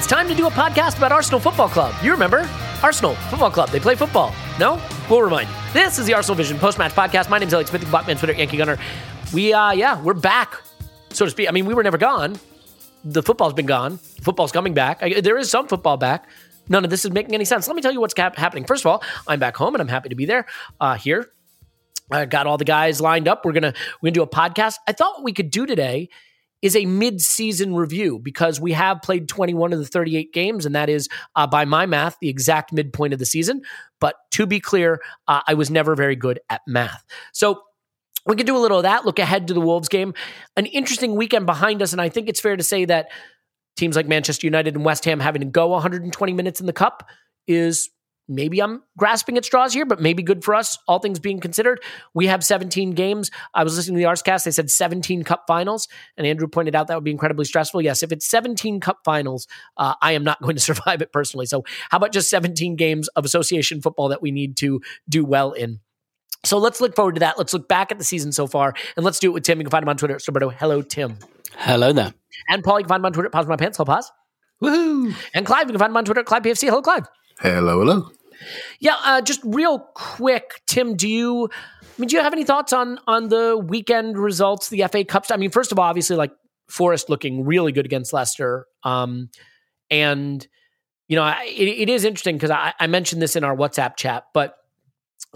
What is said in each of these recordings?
It's time to do a podcast about Arsenal Football Club. You remember Arsenal Football Club? They play football. No? We'll remind you. This is the Arsenal Vision post match podcast. My name's Alex Smith, Botman, Twitter, Yankee Gunner. We, uh, yeah, we're back, so to speak. I mean, we were never gone. The football's been gone. Football's coming back. I, there is some football back. None of this is making any sense. Let me tell you what's hap- happening. First of all, I'm back home and I'm happy to be there uh, here. I got all the guys lined up. We're gonna we're gonna do a podcast. I thought what we could do today is a mid-season review because we have played 21 of the 38 games, and that is, uh, by my math, the exact midpoint of the season. But to be clear, uh, I was never very good at math. So we can do a little of that. Look ahead to the Wolves game. An interesting weekend behind us, and I think it's fair to say that teams like Manchester United and West Ham having to go 120 minutes in the cup is maybe I'm grasping at straws here, but maybe good for us, all things being considered. We have 17 games. I was listening to the Arscast. They said 17 cup finals, and Andrew pointed out that would be incredibly stressful. Yes, if it's 17 cup finals, uh, I am not going to survive it personally. So, how about just 17 games of association football that we need to do well in? So let's look forward to that. Let's look back at the season so far, and let's do it with Tim. You can find him on Twitter. at Roberto, hello, Tim. Hello there. And Paul, you can find him on Twitter. at Pause my pants. Hello, pause. Woohoo! And Clive, you can find him on Twitter. at Clive PFC. Hello, Clive. Hello, hello. Yeah, uh, just real quick, Tim. Do you? I mean, do you have any thoughts on on the weekend results, the FA Cups? I mean, first of all, obviously, like Forest looking really good against Leicester, um, and you know, I, it, it is interesting because I, I mentioned this in our WhatsApp chat, but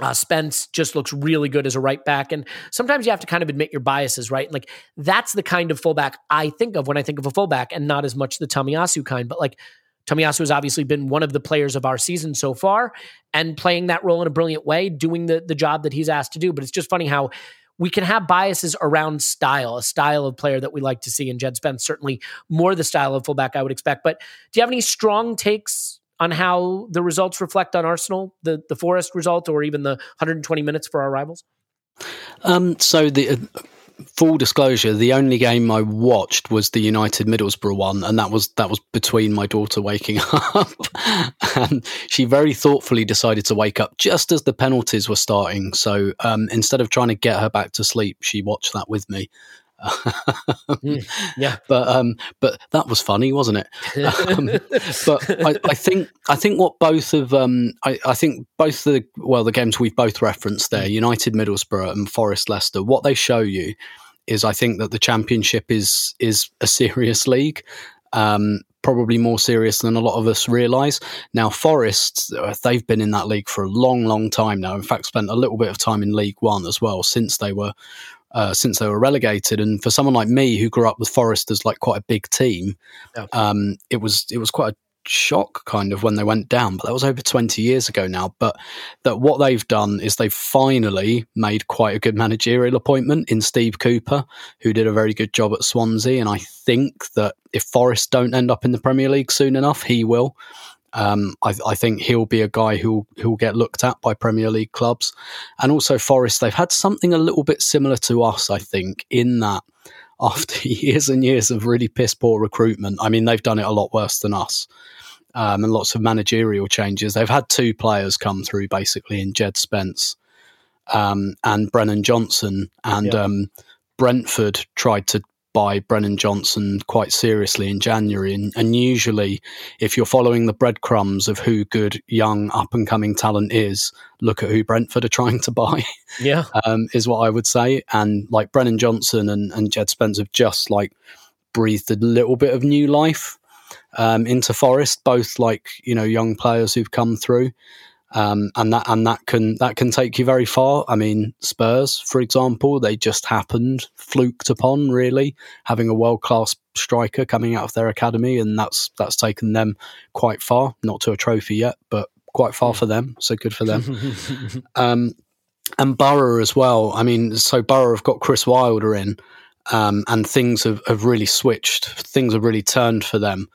uh, Spence just looks really good as a right back. And sometimes you have to kind of admit your biases, right? Like that's the kind of fullback I think of when I think of a fullback and not as much the Tomiyasu kind, but like Tomiyasu has obviously been one of the players of our season so far and playing that role in a brilliant way, doing the, the job that he's asked to do. But it's just funny how we can have biases around style, a style of player that we like to see. And Jed Spence certainly more the style of fullback I would expect. But do you have any strong takes on how the results reflect on Arsenal, the the Forest result, or even the 120 minutes for our rivals? Um, so the uh, full disclosure, the only game I watched was the United Middlesbrough one, and that was that was between my daughter waking up, and she very thoughtfully decided to wake up just as the penalties were starting. So um, instead of trying to get her back to sleep, she watched that with me. Mm, yeah, but um, but that was funny, wasn't it? Um, but I, I think I think what both of um, I, I think both the well the games we've both referenced there, United Middlesbrough and Forest Leicester, what they show you is I think that the Championship is is a serious league. Um, probably more serious than a lot of us realise. Now, Forest, uh, they've been in that league for a long, long time now. In fact, spent a little bit of time in League One as well since they were uh, since they were relegated. And for someone like me who grew up with Forest as like quite a big team, Yeah. um, it was it was quite a shock kind of when they went down. But that was over twenty years ago now. But that what they've done is they've finally made quite a good managerial appointment in Steve Cooper, who did a very good job at Swansea. And I think that if Forest don't end up in the Premier League soon enough, he will. Um, I, I, think he'll be a guy who'll who'll get looked at by Premier League clubs, and also Forest. They've had something a little bit similar to us, I think, in that after years and years of really piss poor recruitment. I mean, they've done it a lot worse than us, um, and lots of managerial changes. They've had two players come through basically in Jed Spence um, and Brennan Johnson, and Yeah. um, Brentford tried to buy Brennan Johnson quite seriously in January. And, and usually, if you're following the breadcrumbs of who good young up and coming talent is, look at who Brentford are trying to buy. Yeah. um, is what I would say. And like Brennan Johnson and, and Jed Spence have just like breathed a little bit of new life um, into Forest, both like you know young players who've come through. Um, and that and that can that can take you very far. I mean, Spurs, for example, they just happened fluked upon really having a world class striker coming out of their academy, and that's that's taken them quite far. Not to a trophy yet, but quite far for them. So good for them. um, and Borough as well. I mean, so Borough have got Chris Wilder in, um, and things have, have really switched. Things have really turned for them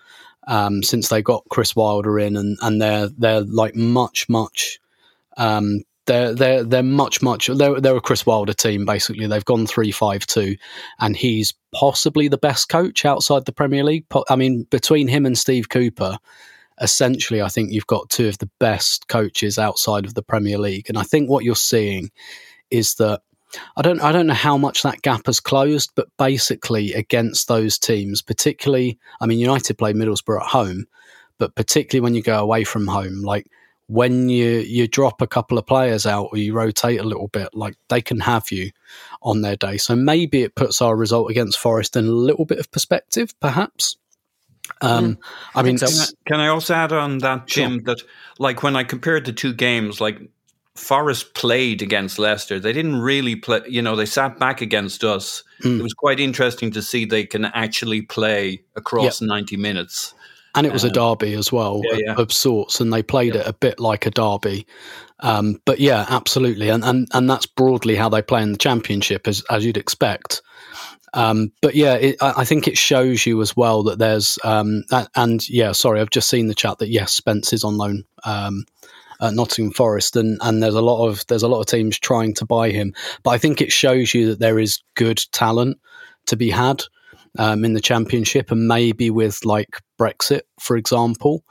um, since they got Chris Wilder in, and, and they're they're like much much. Um, they're they're they're much much. They're they're a Chris Wilder team basically. They've gone three five two, and he's possibly the best coach outside the Premier League. I mean, between him and Steve Cooper, essentially, I think you've got two of the best coaches outside of the Premier League. And I think what you're seeing is that I don't I don't know how much that gap has closed, but basically against those teams, particularly I mean United play Middlesbrough at home, but particularly when you go away from home, like when you you drop a couple of players out or you rotate a little bit, like they can have you on their day. So maybe it puts our result against Forest in a little bit of perspective, perhaps. Um, I mean. Can I, can I also add on that, Tim, that like when I compared the two games, like Forest played against Leicester, they didn't really play. You know, they sat back against us. Hmm. It was quite interesting to see they can actually play across ninety minutes. and it was a derby as well yeah, of, yeah. of sorts, and they played it a bit like a derby. Um, but yeah, absolutely, and, and and that's broadly how they play in the championship, as as you'd expect. Um, but yeah, it, I think it shows you as well that there's um, that, and yeah, sorry, I've just seen the chat that yes, Spence is on loan um, at Nottingham Forest, and and there's a lot of there's a lot of teams trying to buy him, but I think it shows you that there is good talent to be had um, in the championship, and maybe with like Brexit, for example,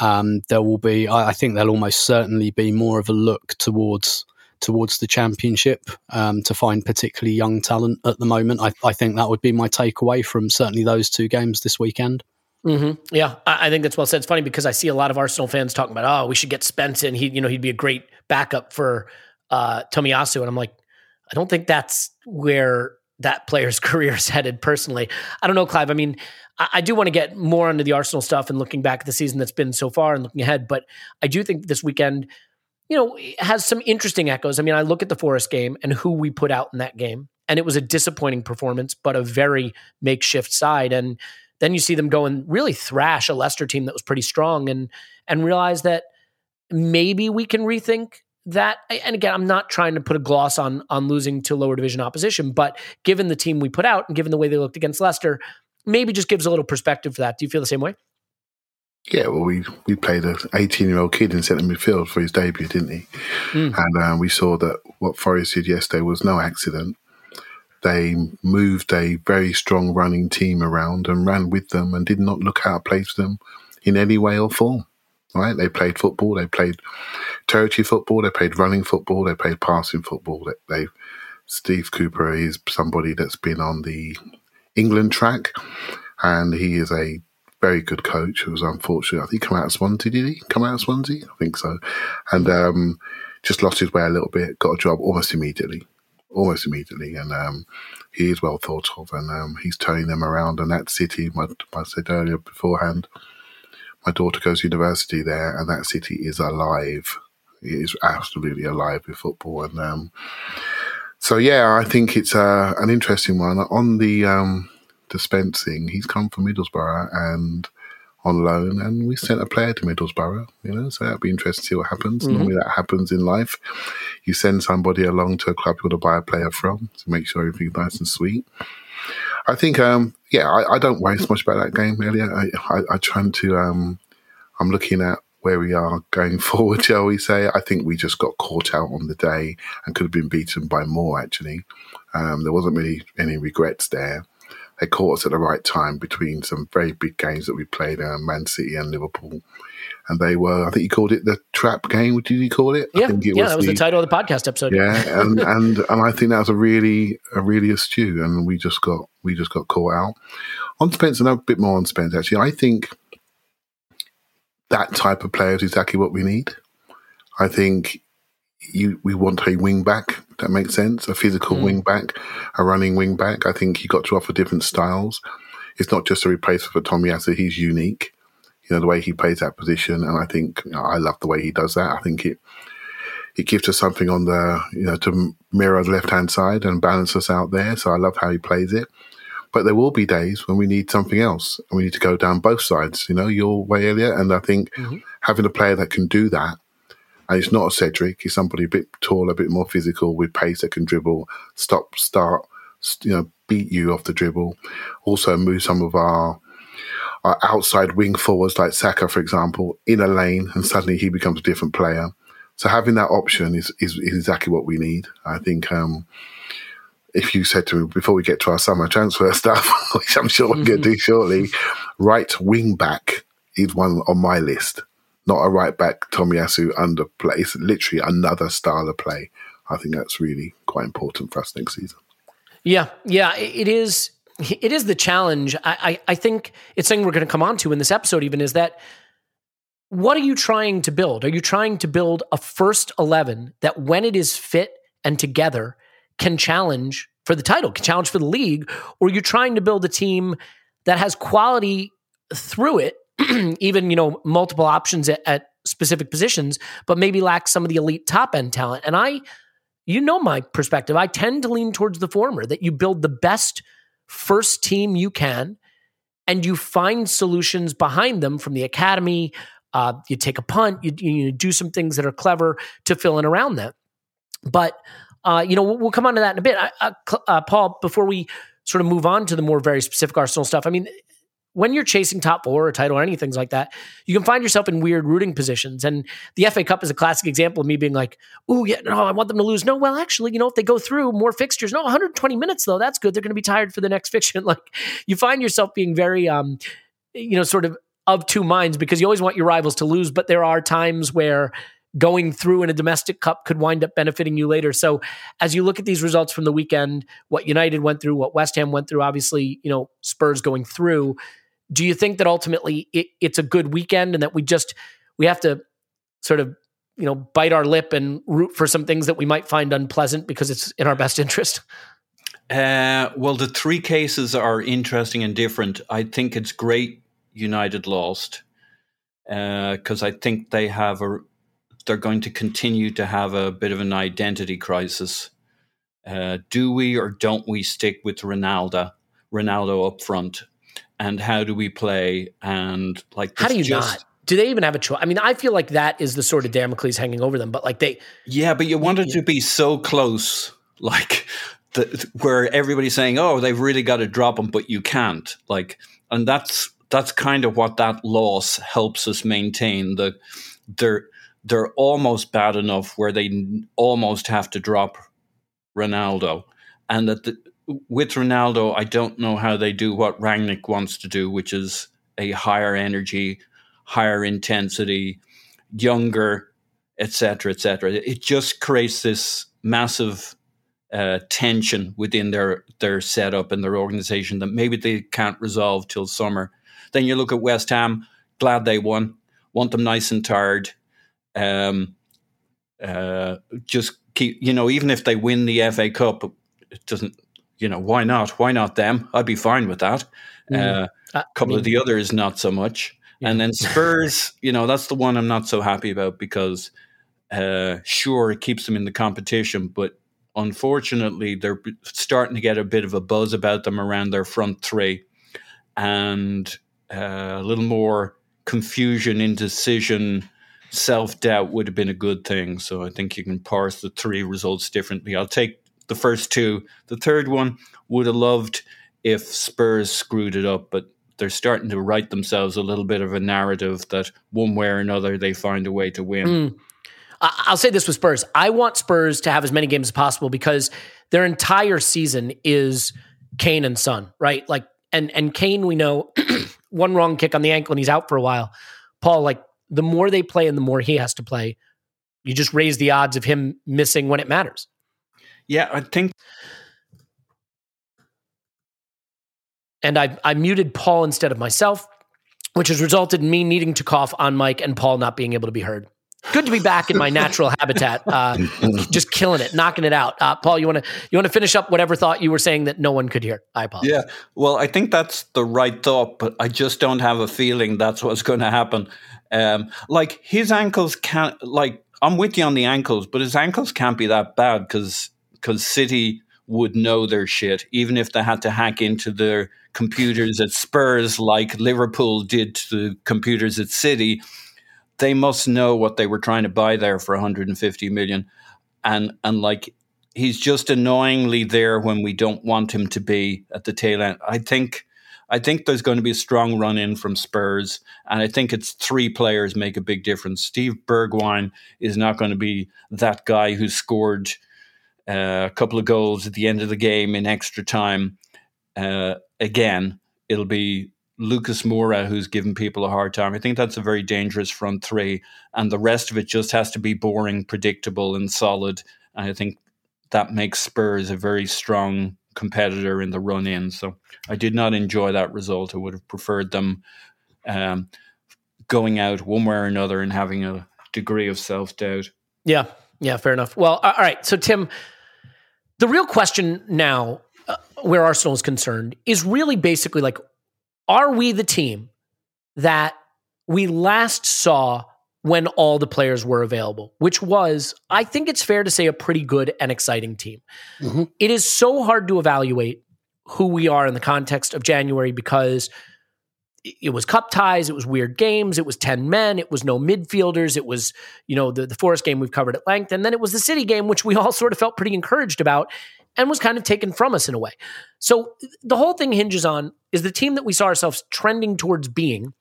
um, there will be. I, I think there'll almost certainly be more of a look towards towards the championship um, to find particularly young talent at the moment. I, I think that would be my takeaway from certainly those two games this weekend. Hmm Yeah, I, I think that's well said. It's funny because I see a lot of Arsenal fans talking about, oh, we should get Spence in. He, you know, he'd be a great backup for uh, Tomiyasu, and I'm like, I don't think that's where that player's career is headed. Personally, I don't know, Clive. I mean, I, I do want to get more into the Arsenal stuff and looking back at the season that's been so far and looking ahead, but I do think this weekend, you know, has some interesting echoes. I mean, I look at the Forest game and who we put out in that game, and it was a disappointing performance, but a very makeshift side. And then you see them go and really thrash a Leicester team that was pretty strong, and and realize that maybe we can rethink that. And again, I'm not trying to put a gloss on on losing to lower division opposition, but given the team we put out and given the way they looked against Leicester, maybe just gives a little perspective for that. Do you feel the same way? Yeah, well, we we played a 18 year old kid in centre midfield for his debut, didn't he? And um, we saw that what Forest did yesterday was no accident. They moved a very strong running team around and ran with them and did not look out of place them in any way or form. Right? They played football. They played territory football. They played running football. They played passing football. They, they Steve Cooper is somebody that's been on the England track, and he is a very good coach who was unfortunate. I think he come out of Swansea, did he? Come out of Swansea? I think so. And um, just lost his way a little bit, got a job almost immediately. Almost immediately. And um, he is well thought of and um, he's turning them around. And that city, my, I said earlier beforehand, my daughter goes to university there and that city is alive. It is absolutely alive with football. And um, so, yeah, I think it's uh, an interesting one. On the um, dispensing, he's come from Middlesbrough and on loan, and we sent a player to Middlesbrough. You know, so that'd be interesting to see what happens. Normally, that happens in life. You send somebody along to a club you want to buy a player from to make sure everything's nice and sweet. I think, um, yeah, I, I don't worry so much about that game, Elliot. I, I, I try to, um, I'm looking at where we are going forward, shall we say. I think we just got caught out on the day and could have been beaten by more, actually. Um, there wasn't really any regrets there. They caught us at the right time between some very big games that we played, uh, Man City and Liverpool. And they were, I think you called it the trap game. What did you call it? Yeah, I think it yeah, that was the, title of the podcast episode. yeah, and, and and I think that was a really a really astute, and we just got we just got caught out. On Spence, and a bit more on Spence actually. I think that type of player is exactly what we need. I think you we want a wing back. That makes sense. A physical Mm. wing back, a running wing back. I think he got to offer different styles. It's not just a replacement for Tomiyasu. He's unique. You know the way he plays that position, and I think you know, I love the way he does that. I think it it gives us something on the you know to mirror the left hand side and balance us out there. So I love how he plays it. But there will be days when we need something else, and we need to go down both sides. You know, your way, Elliot, and I think having a player that can do that, and it's not a Cedric, he's somebody a bit taller, a bit more physical with pace that can dribble, stop, start, you know, beat you off the dribble. Also move some of our our outside wing forwards like Saka, for example, in a lane, and suddenly he becomes a different player. So having that option is is, is exactly what we need. I think. Um, if you said to me before we get to our summer transfer stuff, which I'm sure we're going to do shortly, right wing back is one on my list. Not a right back Tomiyasu under play. It's literally another style of play. I think that's really quite important for us next season. Yeah, yeah, it is. It is the challenge. I, I, I think it's something we're going to come on to in this episode. Even is that what are you trying to build? Are you trying to build a first eleven that, when it is fit and together, can challenge for the title, can challenge for the league, or are you trying to build a team that has quality through it, even you know multiple options at, at specific positions, but maybe lacks some of the elite top end talent? And I you know my perspective. I tend to lean towards the former that you build the best first team you can and you find solutions behind them from the academy. Uh, you take a punt, you, you do some things that are clever to fill in around that. But, uh, you know, we'll, we'll come on to that in a bit. I, uh, uh, Paul, before we sort of move on to the more very specific Arsenal stuff, I mean, when you're chasing top four or a title or anything like that, you can find yourself in weird rooting positions. And the FA Cup is a classic example of me being like, oh, yeah, no, I want them to lose. No, well, actually, you know, if they go through more fixtures, no, 120 minutes, though, that's good. They're going to be tired for the next fixture. Like, you find yourself being very, um, you know, sort of of two minds because you always want your rivals to lose, but there are times where going through in a domestic cup could wind up benefiting you later. So as you look at these results from the weekend, what United went through, what West Ham went through, obviously, you know, Spurs going through, do you think that ultimately it, it's a good weekend and that we just we have to sort of you know bite our lip and root for some things that we might find unpleasant because it's in our best interest Uh, well, the three cases are interesting and different. I think it's great United lost because I think they have a they're going to continue to have a bit of an identity crisis. Uh, do we or don't we stick with Ronaldo, Ronaldo up front, and how do we play? And like, how do you just- not do they even have a choice i mean i feel like that is the sort of damocles hanging over them but like they Yeah, but you wanted to be so close, like the, where everybody's saying, "Oh, they've really got to drop them," but you can't. Like, and that's that's kind of what that loss helps us maintain. The they're they're almost bad enough where they almost have to drop Ronaldo, and that the, with Ronaldo, I don't know how they do what Rangnick wants to do, which is a higher energy, higher intensity, younger etc., etc. It just creates this massive uh, tension within their their setup and their organization that maybe they can't resolve till summer. Then you look at West Ham. Glad they won. Want them nice and tired. Um, uh, just keep you know even if they win the FA Cup, it doesn't. You know why not? Why not them? I'd be fine with that. Mm. Uh, I a couple mean- of the others not so much. And then Spurs, you know, that's the one I'm not so happy about because uh, sure it keeps them in the competition, but unfortunately they're starting to get a bit of a buzz about them around their front three, and uh, a little more confusion, indecision, self doubt would have been a good thing. So I think you can parse the three results differently. I'll take the first two. The third one would have loved if Spurs screwed it up, but they're starting to write themselves a little bit of a narrative that one way or another they find a way to win. Hmm. I- I'll say this with Spurs. I want Spurs to have as many games as possible because their entire season is Kane and Son, right? Like, and and Kane, we know one wrong kick on the ankle and he's out for a while. Paul, like, the more they play and the more he has to play, you just raise the odds of him missing when it matters. Yeah, I think And I I muted Paul instead of myself, which has resulted in me needing to cough on mic and Paul not being able to be heard. Good to be back in my natural habitat, uh, just killing it, knocking it out. Uh, Paul, you want to you want to finish up whatever thought you were saying that no one could hear? I apologize. Yeah. Well, I think that's the right thought, but I just don't have a feeling that's what's going to happen. Um, like his ankles can't. Like I'm with you on the ankles, but his ankles can't be that bad because because City would know their shit, even if they had to hack into their computers at Spurs, like Liverpool did to the computers at City. They must know what they were trying to buy there for 150 million, and and like he's just annoyingly there when we don't want him to be at the tail end. I think I think there's going to be a strong run in from Spurs, and I think it's three players make a big difference. Steve Bergwijn is not going to be that guy who scored a couple of goals at the end of the game in extra time. Uh, again, it'll be Lucas Moura who's giving people a hard time. I think that's a very dangerous front three, and the rest of it just has to be boring, predictable, and solid. And I think that makes Spurs a very strong competitor in the run in. So I did not enjoy that result. I would have preferred them um, going out one way or another and having a degree of self doubt. Yeah, yeah, fair enough. Well, all right. So, Tim, the real question now, uh, where Arsenal is concerned, is really basically like, are we the team that we last saw when all the players were available? Which was, I think it's fair to say, a pretty good and exciting team. Mhm. It is so hard to evaluate who we are in the context of January because it was cup ties, it was weird games, it was 10 men, it was no midfielders, it was, you know, the, the Forest game we've covered at length, and then it was the City game, which we all sort of felt pretty encouraged about and was kind of taken from us in a way. So the whole thing hinges on is the team that we saw ourselves trending towards being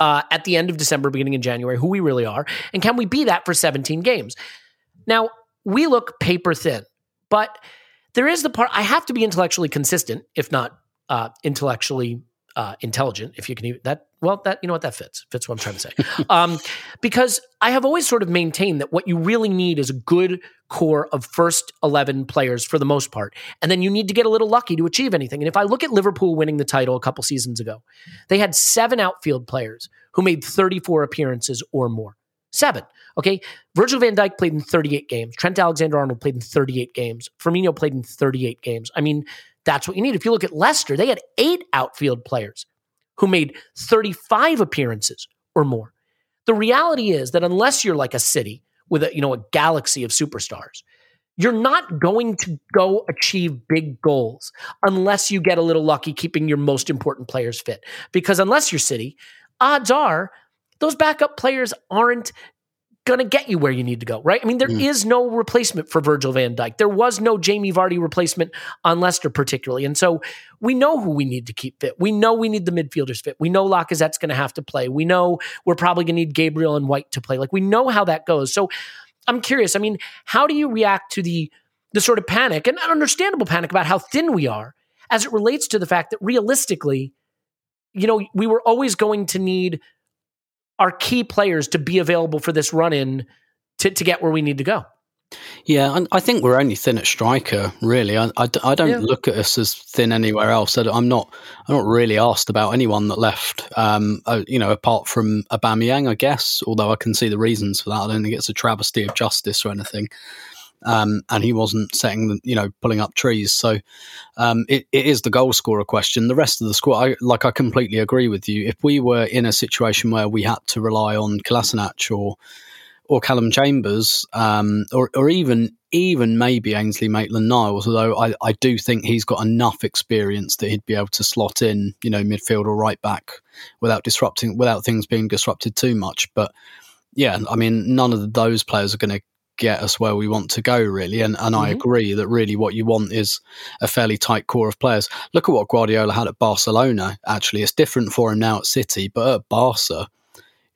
uh, at the end of December, beginning in January, who we really are, and can we be that for 17 games? Now, we look paper thin, but there is the part I have to be intellectually consistent, if not uh, intellectually uh, intelligent, if you can even that. Well, that you know what that fits fits what I'm trying to say, um, because I have always sort of maintained that what you really need is a good core of first eleven players for the most part, and then you need to get a little lucky to achieve anything. And if I look at Liverpool winning the title a couple seasons ago, they had seven outfield players who made 34 appearances or more. Seven. Okay. Virgil van Dijk played in 38 games. Trent Alexander Arnold played in 38 games. Firmino played in 38 games. I mean, that's what you need. If you look at Leicester, they had eight outfield players who made 35 appearances or more. The reality is that unless you're like a city with a, you know, a galaxy of superstars, you're not going to go achieve big goals unless you get a little lucky keeping your most important players fit. Because unless you're City, odds are those backup players aren't going to get you where you need to go, right? I mean, there mm. is no replacement for Virgil van Dijk. There was no Jamie Vardy replacement on Leicester, particularly. And so we know who we need to keep fit. We know we need the midfielders fit. We know Lacazette's going to have to play. We know we're probably going to need Gabriel and White to play. Like we know how that goes. So I'm curious. I mean, how do you react to the the sort of panic and understandable panic about how thin we are as it relates to the fact that realistically, you know, we were always going to need our key players to be available for this run in to, to get where we need to go. Yeah, I think we're only thin at striker. Really, I don't Yeah. look at us as thin anywhere else. I, am not. I'm not really asked about anyone that left. Um, uh, you know, apart from Aubameyang, I guess. Although I can see the reasons for that. I don't think it's a travesty of justice or anything. Um, and he wasn't setting, the, you know, pulling up trees. So um, it, it is the goal scorer question. The rest of the squad, I, like, I completely agree with you. If we were in a situation where we had to rely on Kolasinac or or Callum Chambers, um, or or even even maybe Ainsley Maitland Niles, although I, I do think he's got enough experience that he'd be able to slot in, you know, midfield or right back without disrupting without things being disrupted too much. But yeah, I mean, none of those players are going to get us where we want to go, really. And and I agree that really what you want is a fairly tight core of players. Look at what Guardiola had at Barcelona. Actually, it's different for him now at City, but at Barca,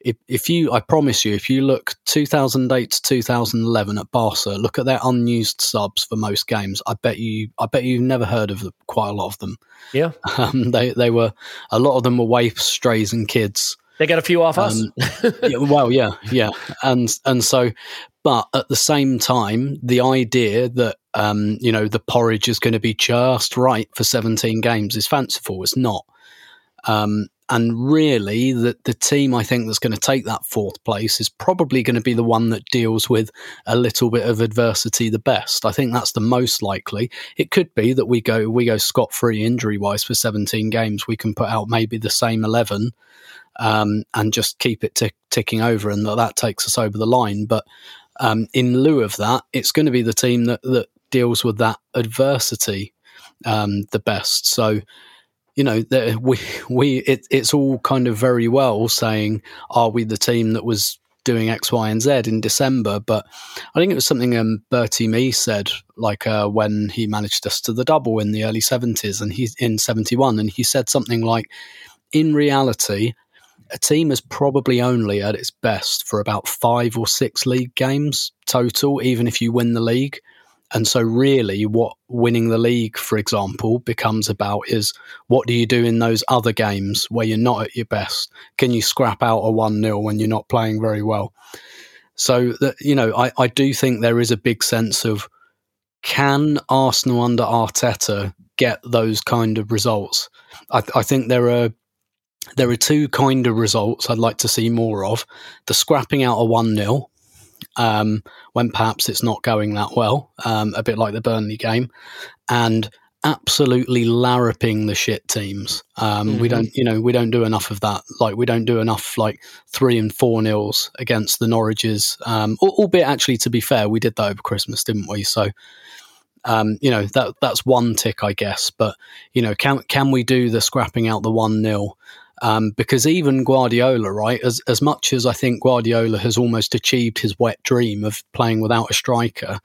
if, if you, I promise you, if you look 2008 to 2011 at Barca, look at their unused subs for most games. I bet you, I bet you've never heard of quite a lot of them. Yeah. Um, they they were a lot of them were waifs, strays, and kids. They got a few off us. Um, yeah, well, yeah, yeah, and and so, but at the same time, the idea that um, you know the porridge is going to be just right for 17 games is fanciful. It's not. Um, and really, the the team I think that's going to take that fourth place is probably going to be the one that deals with a little bit of adversity the best. I think that's the most likely. It could be that we go we go scot free injury wise for 17 games. We can put out maybe the same 11 um, and just keep it tick ticking over, and that, that takes us over the line. But um, in lieu of that, it's going to be the team that that deals with that adversity um, the best. So you know, the, we we it, it's all kind of very well saying, "Are we the team that was doing X, Y, and Z in December?" But I think it was something um, Bertie Mee said, like uh, when he managed us to the double in the early seventies, and he's in seventy one, and he said something like, "In reality." A team is probably only at its best for about five or six league games total, even if you win the league. And so, really, what winning the league, for example, becomes about is what do you do in those other games where you're not at your best? Can you scrap out a 1 0 when you're not playing very well? So, that, you know, I, I do think there is a big sense of can Arsenal under Arteta get those kind of results? I, I think there are there are two kind of results I'd like to see more of: the scrapping out a one 0 um, when perhaps it's not going that well, um, a bit like the Burnley game, and absolutely larruping the shit teams. Um, mm-hmm. We don't, you know, we don't do enough of that. Like we don't do enough like three and four nils against the Norwiches. Um, albeit, actually, to be fair, we did that over Christmas, didn't we? So. Um, you know that that's one tick, I guess. But you know, can can we do the scrapping out the one 0 um, because even Guardiola, right, as as much as I think Guardiola has almost achieved his wet dream of playing without a striker,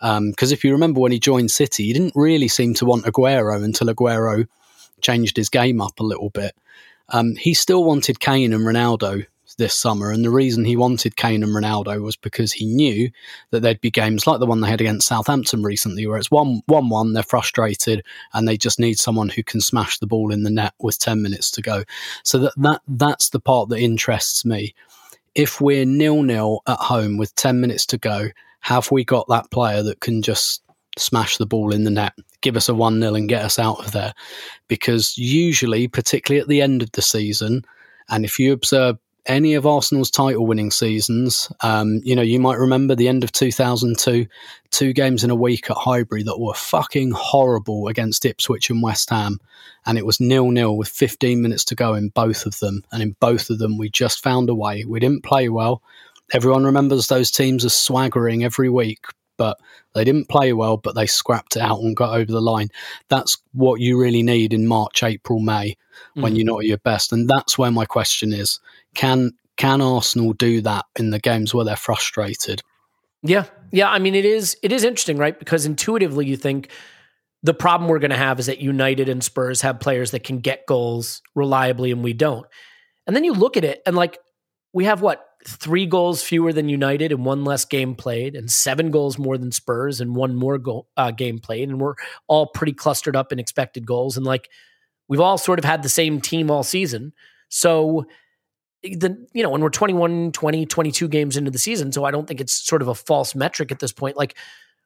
because um, if you remember when he joined City, he didn't really seem to want Aguero until Aguero changed his game up a little bit. Um, he still wanted Kane and Ronaldo this summer. And the reason he wanted Kane and Ronaldo was because he knew that there'd be games like the one they had against Southampton recently, where it's 1 1 1, they're frustrated, and they just need someone who can smash the ball in the net with 10 minutes to go. So that, that that's the part that interests me. If we're nil nil at home with 10 minutes to go, have we got that player that can just smash the ball in the net, give us a 1 0 and get us out of there? Because usually, particularly at the end of the season, and if you observe any of Arsenal's title winning seasons, um, you know, you might remember the end of 2002, two games in a week at Highbury that were fucking horrible against Ipswich and West Ham. And it was nil nil with 15 minutes to go in both of them. And in both of them, we just found a way. We didn't play well. Everyone remembers those teams as swaggering every week, but they didn't play well, but they scrapped it out and got over the line. That's what you really need in March, April, May when mm. you're not at your best. And that's where my question is can can Arsenal do that in the games where they're frustrated? Yeah. Yeah. I mean, it is it is interesting, right? Because intuitively you think the problem we're going to have is that United and Spurs have players that can get goals reliably and we don't. And then you look at it and like we have what three goals fewer than United and one less game played, and seven goals more than Spurs and one more goal, uh, game played, and we're all pretty clustered up in expected goals, and like we've all sort of had the same team all season, so the you know when we're 21 20 22 games into the season so i don't think it's sort of a false metric at this point like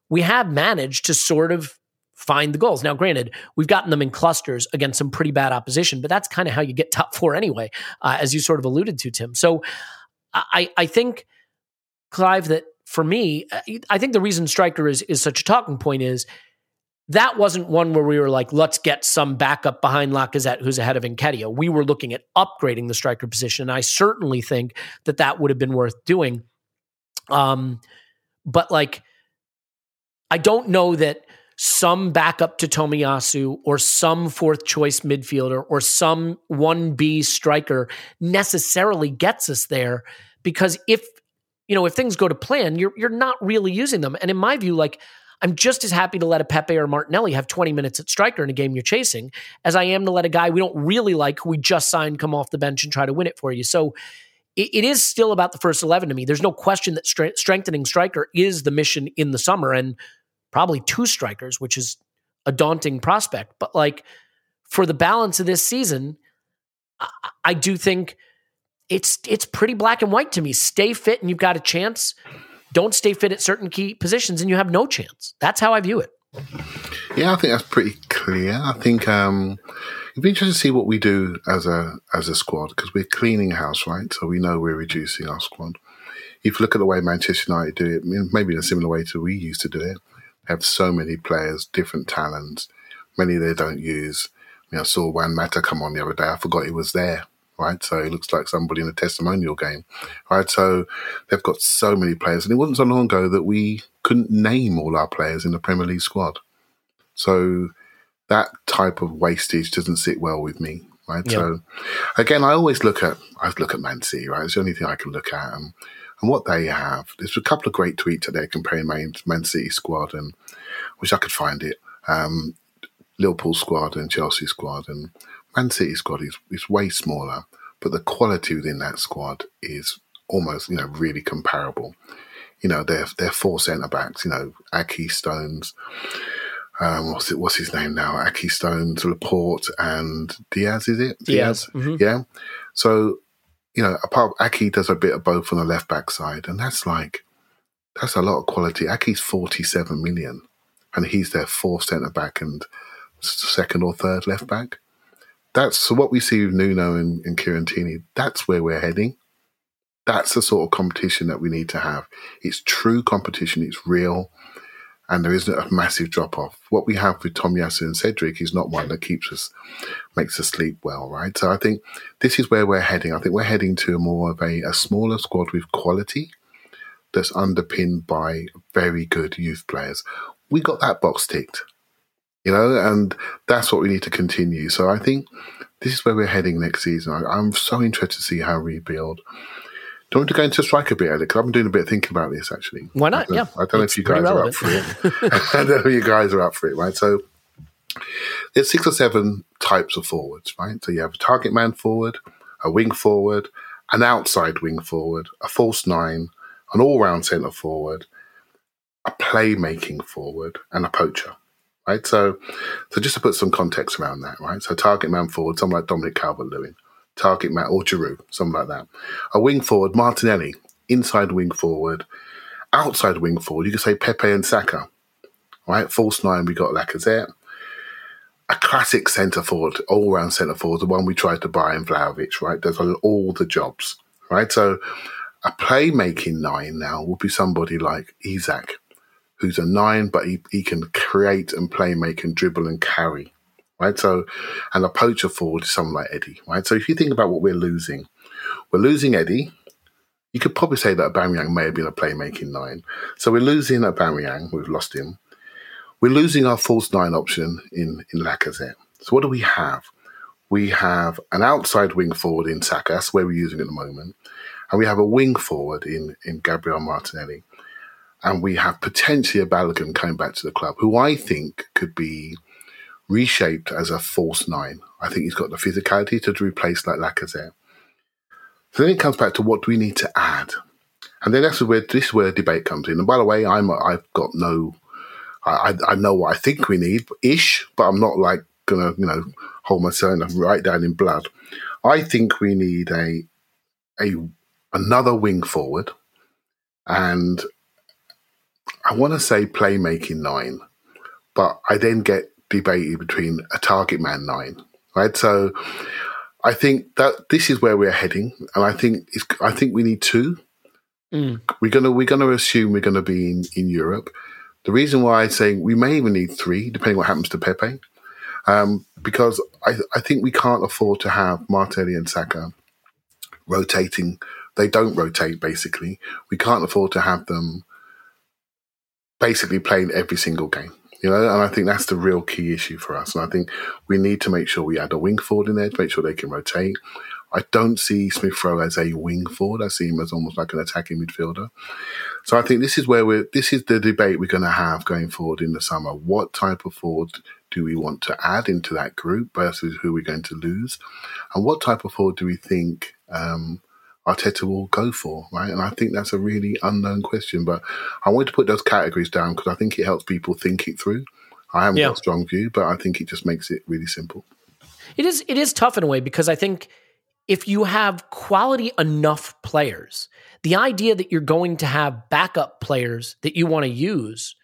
we have managed to sort of find the goals. Now granted we've gotten them in clusters against some pretty bad opposition but that's kind of how you get top four anyway uh, as you sort of alluded to tim. So I, I think, Clive, that for me, I think the reason striker is is such a talking point is that wasn't one where we were like, let's get some backup behind Lacazette, who's ahead of Nketiah. We were looking at upgrading the striker position. And I certainly think that that would have been worth doing. Um, but like, I don't know that some backup to Tomiyasu or some fourth choice midfielder or some 1B striker necessarily gets us there because if you know, if things go to plan, you're you're not really using them. And in my view, like I'm just as happy to let a Pepe or Martinelli have 20 minutes at striker in a game you're chasing as I am to let a guy we don't really like who we just signed come off the bench and try to win it for you. So it, is still about the first 11 to me. There's no question that stre- strengthening striker is the mission in the summer and probably two strikers, which is a daunting prospect. But like for the balance of this season, I, I do think it's it's pretty black and white to me. Stay fit and you've got a chance don't stay fit at certain key positions and you have no chance. That's how I view it. Yeah, I think that's pretty clear. I think um, it'd be interesting to see what we do as a as a squad because we're cleaning house, right? So we know we're reducing our squad. If you look at the way Manchester United do it, maybe in a similar way to we used to do it, have so many players, different talents, many they don't use. Know, I saw Juan Mata come on the other day. I forgot he was there right? So it looks like somebody in a testimonial game, right? So they've got so many players, and it wasn't so long ago that we couldn't name all our players in the Premier League squad. So that type of wastage doesn't sit well with me, right? Yeah. So again, I always look at I look at Man City, right? It's the only thing I can look at, and, and what they have. There's a couple of great tweets today comparing Man, Man City squad, and wish I could find it. Um, Liverpool squad and Chelsea squad, and Man City squad is, is way smaller, but the quality within that squad is almost, you know, really comparable. You know, they're they're four centre backs, you know, Ake Stones, um, what's it what's his name now? Ake Stones, Laporte and Dias, is it? Dias. Dias? Mm-hmm. Yeah. So, you know, apart Ake does a bit of both on the left back side, and that's like that's a lot of quality. Ake's forty seven million and he's their fourth centre back and second or third left back that's so what we see with Nuno and, and Kieran Tierney. That's where we're heading. That's the sort of competition that we need to have. It's true competition. It's real, and there isn't a massive drop off. What we have with Tomiyasu and Cedric is not one that keeps us, makes us sleep well, right? So I think this is where we're heading. I think we're heading to a more of a, a smaller squad with quality that's underpinned by very good youth players. We got that box ticked you know, and that's what we need to continue. So I think this is where we're heading next season. I, am so interested to see how we build. Do you want to go into strike a bit, Ed? Because I've been doing a bit of thinking about this actually. Why not? I yeah. I don't know if you guys are up for it. I don't know if you guys are up for it, right? So there's six or seven types of forwards, right? So you have a target man forward, a wing forward, an outside wing forward, a false nine, an all round centre forward, a playmaking forward, and a poacher right? So, so just to put some context around that, right? So, target man forward, someone like Dominic Calvert-Lewin, target Matt or Giroud, something like that. A wing forward, Martinelli, inside wing forward, outside wing forward. You could say Pepe and Saka, right? False nine, we got Lacazette. A classic centre forward, all round centre forward, the one we tried to buy in Vlahovic, right? Does all the jobs, right? So, a playmaking nine now would be somebody like Isak, who's a nine, but he, he can create and play, make and dribble and carry, right? So, and a poacher forward is someone like Eddie, right? So if you think about what we're losing, we're losing Eddie. You could probably say that Aubameyang may have been a playmaking nine. So we're losing Aubameyang. We've lost him. We're losing our false nine option in, in Lacazette. So what do we have? We have an outside wing forward in Saka. That's where we're using at the moment. And we have a wing forward in, in Gabriel Martinelli and we have potentially a Balogun coming back to the club, who I think could be reshaped as a false nine. I think he's got the physicality to replace like Lacazette. So then it comes back to what do we need to add, and then that's where this is where debate comes in. And by the way, I'm I've got no, I I know what I think we need ish, but I'm not like gonna you know hold myself write down in blood. I think we need a a another wing forward and I want to say playmaking nine, but I then get debated between a target man nine, right? So I think that this is where we're heading, and I think I think we need two. Mm. We're gonna we're gonna assume we're gonna be in, in Europe. The reason why I'm saying we may even need three, depending what happens to Pepe, um, because I, I think we can't afford to have Martelli and Saka rotating. They don't rotate basically. We can't afford to have them basically playing every single game. You know, and I think that's the real key issue for us. And I think we need to make sure we add a wing forward in there to make sure they can rotate. I don't see Smith Rowe as a wing forward. I see him as almost like an attacking midfielder. So I think this is where we're. This is the debate we're going to have going forward in the summer. What type of forward do we want to add into that group versus who we're going to lose, and what type of forward do we think um, Arteta will go for? Right, and I think that's a really unknown question. But I wanted to put those categories down because I think it helps people think it through. I haven't Yeah. got a strong view, but I think it just makes it really simple. It is it is tough in a way because I think if you have quality enough players, the idea that you're going to have backup players that you want to use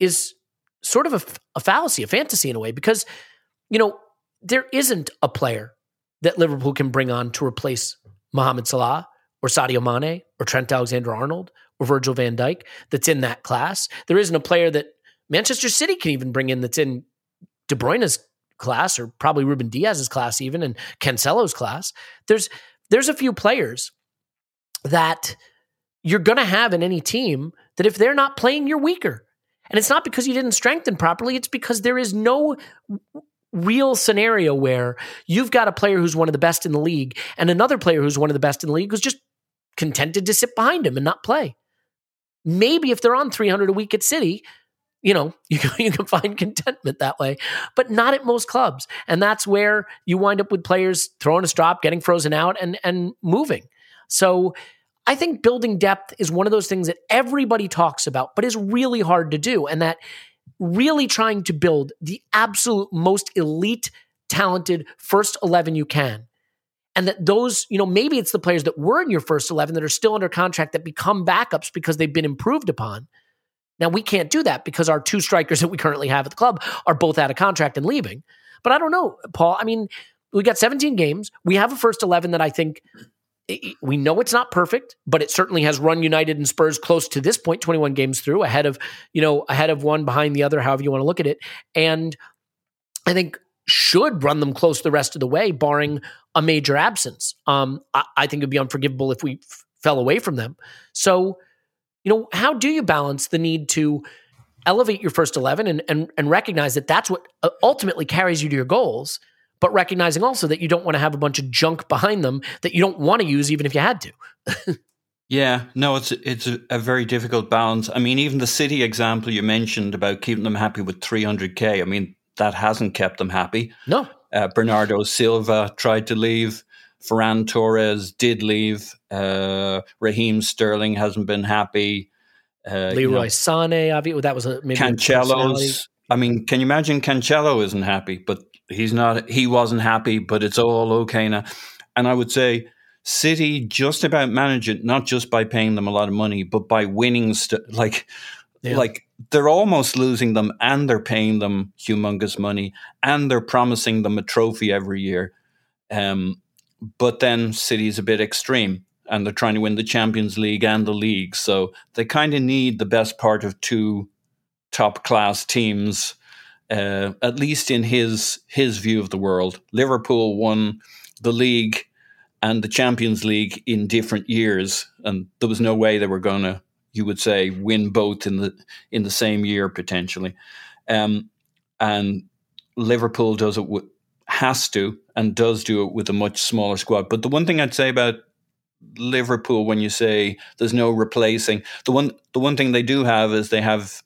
is sort of a fallacy, a fantasy in a way, because you know there isn't a player that Liverpool can bring on to replace Mohamed Salah or Sadio Mane or Trent Alexander-Arnold or Virgil van Dijk that's in that class. There isn't a player that Manchester City can even bring in that's in De Bruyne's class or probably Ruben Dias's class even and Cancelo's class. There's there's a few players that you're going to have in any team that if they're not playing you're weaker. And it's not because you didn't strengthen properly, it's because there is no real scenario where you've got a player who's one of the best in the league and another player who's one of the best in the league who's just contented to sit behind him and not play. Maybe if they're on 300 a week at City, you know, you can, you can find contentment that way, but not at most clubs. And that's where you wind up with players throwing a strop, getting frozen out, and and moving. So I think building depth is one of those things that everybody talks about, but is really hard to do. And that really trying to build the absolute most elite, talented first 11 you can. And that those, you know, maybe it's the players that were in your first 11 that are still under contract that become backups because they've been improved upon. Now, we can't do that because our two strikers that we currently have at the club are both out of contract and leaving. But I don't know, Paul. I mean, we got 17 games. We have a first 11 that I think we know it's not perfect, but it certainly has run United and Spurs close to this point, 21 games through, ahead of, you know, ahead of one, behind the other, however you want to look at it. And I think should run them close the rest of the way, barring a major absence. Um, I, I think it'd be unforgivable if we f- fell away from them. So, you know, how do you balance the need to elevate your first 11 and, and, and recognize that that's what uh, ultimately carries you to your goals, but recognizing also that you don't want to have a bunch of junk behind them that you don't want to use even if you had to. Yeah, no, it's it's a, very difficult balance. I mean, even the City example you mentioned about keeping them happy with 300k. I mean, that hasn't kept them happy. No. Uh, Bernardo Silva tried to leave. Ferran Torres did leave. Uh, Raheem Sterling hasn't been happy. Uh, you Leroy know, Sane, obviously, that was a maybe. Cancelo's. I mean, can you imagine Cancelo isn't happy, but he's not. He wasn't happy, but it's all okay now. And I would say City just about manage it, not just by paying them a lot of money, but by winning. St- like, Yeah. like they're almost losing them, and they're paying them humongous money, and they're promising them a trophy every year. Um, but then City's a bit extreme, and they're trying to win the Champions League and the league, so they kind of need the best part of two top class teams, uh, at least in his his view of the world. Liverpool won the league and the Champions League in different years, and there was no way they were going to, you would say, win both in the in the same year potentially. Um, and Liverpool does it has to and does do it with a much smaller squad. But the one thing I'd say about Liverpool when you say there's no replacing the one the one thing they do have is they have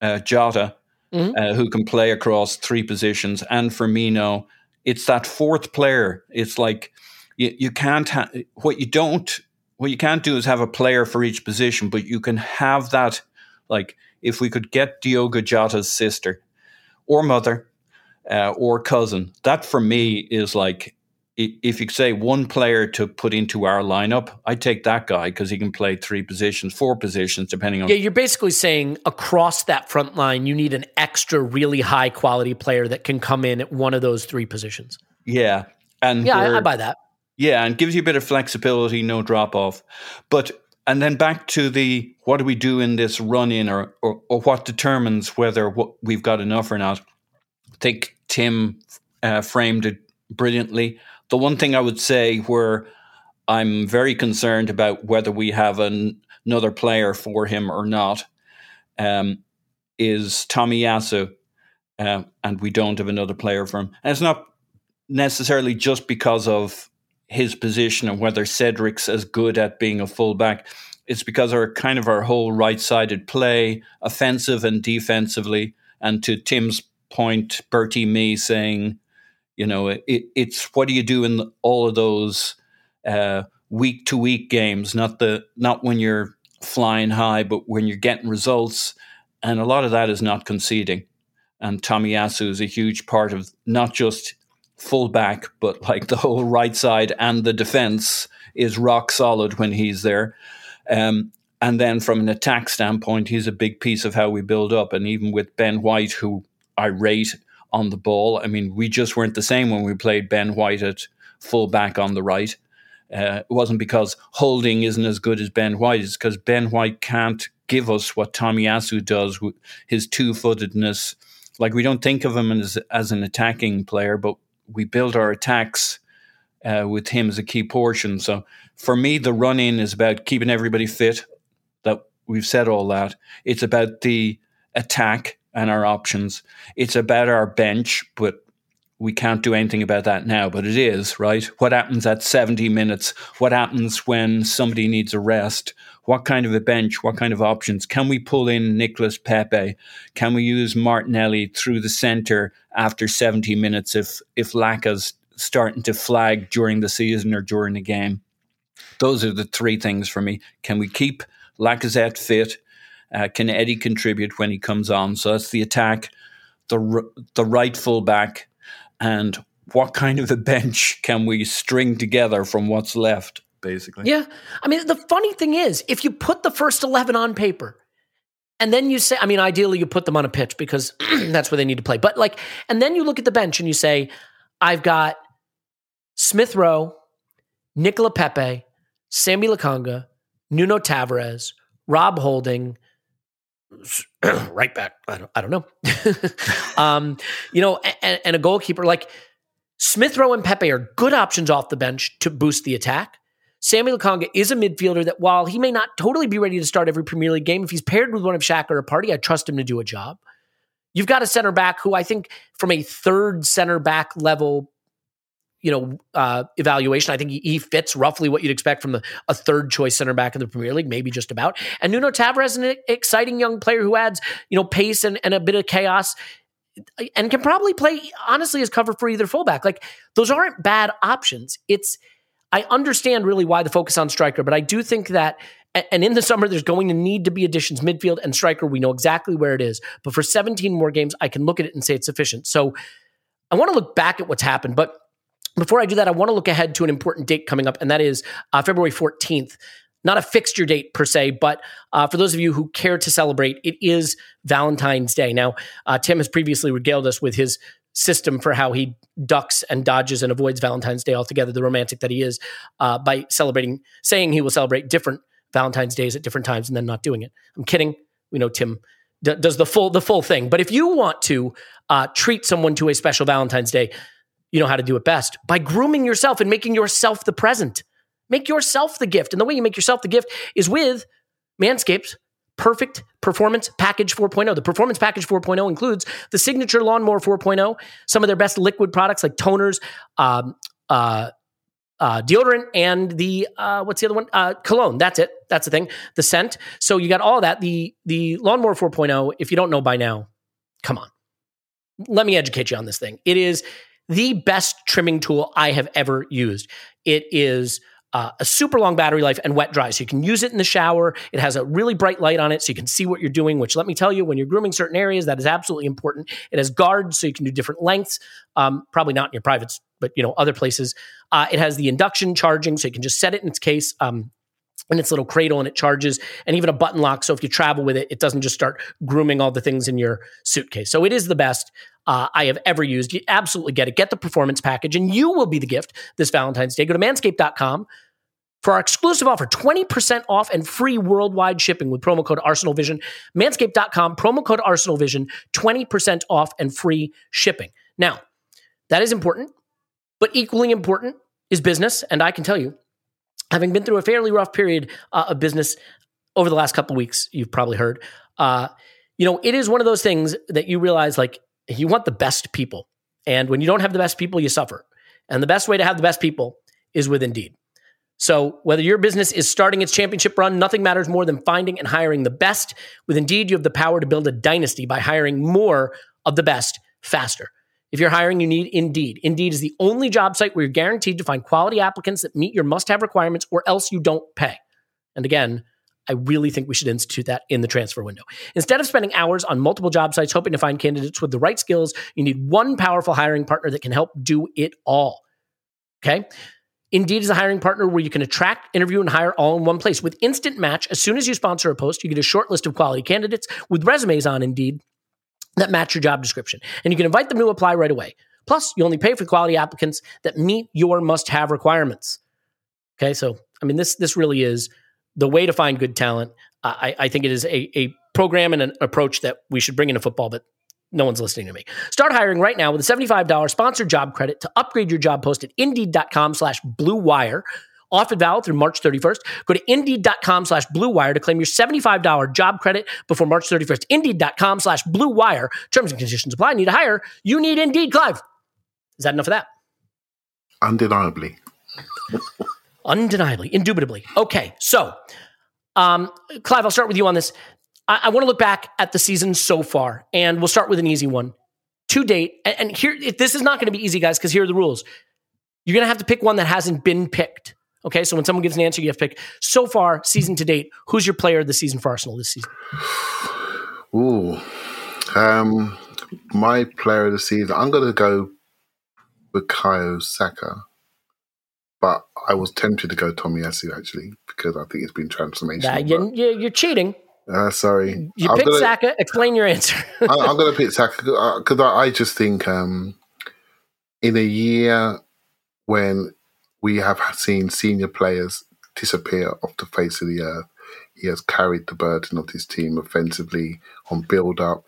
uh, Jota Mhm. uh, who can play across three positions and Firmino it's that fourth player it's like you, you can't ha- what you don't what you can't do is have a player for each position but you can have that like if we could get Diogo Jota's sister or mother uh, or cousin that for me is like if you say one player to put into our lineup, I take that guy because he can play three positions, four positions, depending on. Yeah, you're basically saying across that front line, you need an extra really high quality player that can come in at one of those three positions. Yeah, and Yeah, I, I buy that. Yeah, and gives you a bit of flexibility, no drop off. But and then back to the what do we do in this run in, or, or or what determines whether what we've got enough or not. I think Tim uh, framed it brilliantly. The one thing I would say where I'm very concerned about whether we have an, another player for him or not um, is Tomiyasu, uh, and we don't have another player for him. And it's not necessarily just because of his position and whether Cedric's as good at being a fullback. It's because our kind of our whole right sided play, offensive and defensively, and to Tim's point, Bertie me saying, you know, it, it's what do you do in all of those week to week games, not the not when you're flying high, but when you're getting results, and a lot of that is not conceding. And Tomiyasu is a huge part of not just fullback, but like the whole right side and the defense is rock solid when he's there. Um, and then from an attack standpoint, he's a big piece of how we build up. And even with Ben White, who I rate on the ball, I mean, we just weren't the same when we played Ben White at fullback on the right. Uh, it wasn't because Holding isn't as good as Ben White. It's because Ben White can't give us what Tommy Tomiyasu does with his two footedness. Like we don't think of him as as an attacking player, but we build our attacks uh, with him as a key portion. So for me, the run in is about keeping everybody fit. That we've said all that. It's about the attack and our options. It's about our bench, but we can't do anything about that now, but it is, right? What happens at 70 minutes? What happens when somebody needs a rest? What kind of a bench? What kind of options? Can we pull in Nicolas Pepe? Can we use Martinelli through the centre after 70 minutes if, if Laca's starting to flag during the season or during the game? Those are the three things for me. Can we keep Lacazette fit? Uh, can Eddie contribute when he comes on? So that's the attack, the the right full back, and what kind of a bench can we string together from what's left, basically? Yeah. I mean, the funny thing is, if you put the first 11 on paper, and then you say, I mean, ideally you put them on a pitch because that's where they need to play. But like, and then you look at the bench and you say, I've got Smith Rowe, Nicola Pepe, Sammy Lokonga, Nuno Tavares, Rob Holding, right back. I don't, I don't know. um, you know, and, and, a goalkeeper like Smith Rowe and Pepe are good options off the bench to boost the attack. Sammy Lokonga is a midfielder that while he may not totally be ready to start every Premier League game, if he's paired with one of Xhaka or Partey, I trust him to do a job. You've got a center back who I think from a third center back level you know uh, evaluation. I think he, fits roughly what you'd expect from the, a third choice center back in the Premier League, maybe just about. And Nuno Tavares an exciting young player who adds you know pace and, and a bit of chaos. And can probably play honestly as cover for either fullback. Like those aren't bad options. It's I understand really why the focus on striker, but I do think that and in the summer, there's going to need to be additions midfield and striker. We know exactly where it is. But for 17 more games, I can look at it and say it's sufficient. So I want to look back at what's happened. But before I do that, I want to look ahead to an important date coming up, and that is uh, February 14th. Not a fixture date per se, but uh, for those of you who care to celebrate, it is Valentine's Day. Now, uh, Tim has previously regaled us with his system for how he ducks and dodges and avoids Valentine's Day altogether, the romantic that he is, uh, by celebrating, saying he will celebrate different Valentine's Days at different times and then not doing it. I'm kidding. We know Tim d- does the full the full thing. But if you want to uh, treat someone to a special Valentine's Day, you know how to do it best by grooming yourself and making yourself the present. Make yourself the gift. And the way you make yourself the gift is with Manscaped Perfect Performance Package 4.0. The Performance Package 4.0 includes the Signature Lawnmower 4.0, some of their best liquid products like toners, um, uh, uh, deodorant, and the uh, what's the other one? Uh, cologne. That's it. That's the thing. The scent. So you got all that. The the Lawnmower 4.0. If you don't know by now, come on. Let me educate you on this thing. It is the best trimming tool I have ever used. It is uh, a super long battery life and wet dry. So you can use it in the shower. It has a really bright light on it so you can see what you're doing, which let me tell you, when you're grooming certain areas, that is absolutely important. It has guards so you can do different lengths, um, probably not in your privates, but you know, other places. Uh, it has the induction charging so you can just set it in its case. Um, in its little cradle and it charges and even a button lock so if you travel with it it doesn't just start grooming all the things in your suitcase so it is the best uh, I have ever used. You absolutely get it. Get the performance package, and you will be the gift this Valentine's Day. Go to manscaped.com for our exclusive offer 20% off and free worldwide shipping with promo code ArsenalVision. Manscaped.com, promo code ArsenalVision, 20% off and free shipping. Now, that is important, but equally important is business. And I can tell you, having been through a fairly rough period uh, of business over the last couple weeks, you've probably heard. Uh, you know, it is one of those things that you realize like you want the best people. And when you don't have the best people, you suffer. And the best way to have the best people is with Indeed. So, whether your business is starting its championship run, nothing matters more than finding and hiring the best. With Indeed, you have the power to build a dynasty by hiring more of the best faster. If you're hiring, you need Indeed. Indeed is the only job site where you're guaranteed to find quality applicants that meet your must have requirements or else you don't pay. And again, I really think we should institute that in the transfer window. Instead of spending hours on multiple job sites hoping to find candidates with the right skills, you need one powerful hiring partner that can help do it all. Okay? Indeed is a hiring partner where you can attract, interview, and hire all in one place. With Instant Match, as soon as you sponsor a post, you get a short list of quality candidates with resumes on Indeed that match your job description. And you can invite them to apply right away. Plus, you only pay for quality applicants that meet your must have requirements. Okay, so I mean, this this really is the way to find good talent. I, I think it is a, a program and an approach that we should bring into football, but no one's listening to me. Start hiring right now with a $75 sponsored job credit to upgrade your job post at indeed.com slash blue wire. Offer valid through March 31st. Go to indeed.com slash blue wire to claim your $75 job credit before March 31st. Indeed.com slash blue wire. Terms and conditions apply. Need to hire. You need Indeed, Clive. Is that enough of that? Undeniably. Undeniably, indubitably. Okay, so um, Clive, I'll start with you on this. I, I want to look back at the season so far, and we'll start with an easy one. To date, and, and here, if this is not going to be easy, guys, because here are the rules. You're going to have to pick one that hasn't been picked. Okay, so when someone gives an answer, you have to pick. So far, season to date, who's your player of the season for Arsenal this season? Ooh. Um, my player of the season, I'm going to go with Bukayo Saka. But I was tempted to go Tommy Tomiyasu actually because I think it's been transformational. Nah, you, but- you, you're cheating. Uh, sorry. You I'm picked gonna- Saka. Explain your answer. I, I'm going to pick Saka because I, I just think um, in a year when we have seen senior players disappear off the face of the earth, he has carried the burden of his team offensively on build up,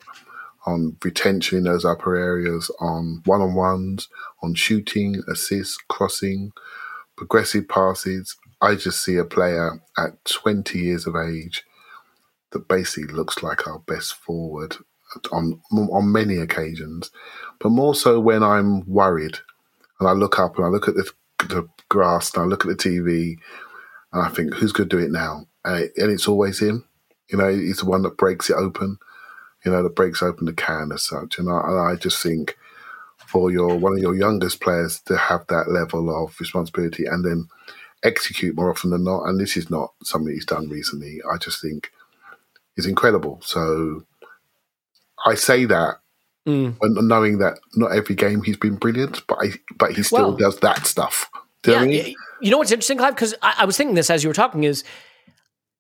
on retention in those upper areas, on one on ones, on shooting, assists, crossing, progressive passes. I just see a player at 20 years of age that basically looks like our best forward on on many occasions, but more so when I'm worried and I look up and I look at the, the grass and I look at the TV and I think, who's going to do it now? And, and it's always him. You know, he's the one that breaks it open. You know, that breaks open the can as such. And I, and I just think for your one of your youngest players to have that level of responsibility and then execute more often than not. And this is not something he's done recently. I just think is incredible. So I say that Mm. and knowing that not every game he's been brilliant, but I, but he still Well- does that stuff. Do you know yeah, I mean? you know what's interesting, Clive? Because I, I was thinking this as you were talking. Is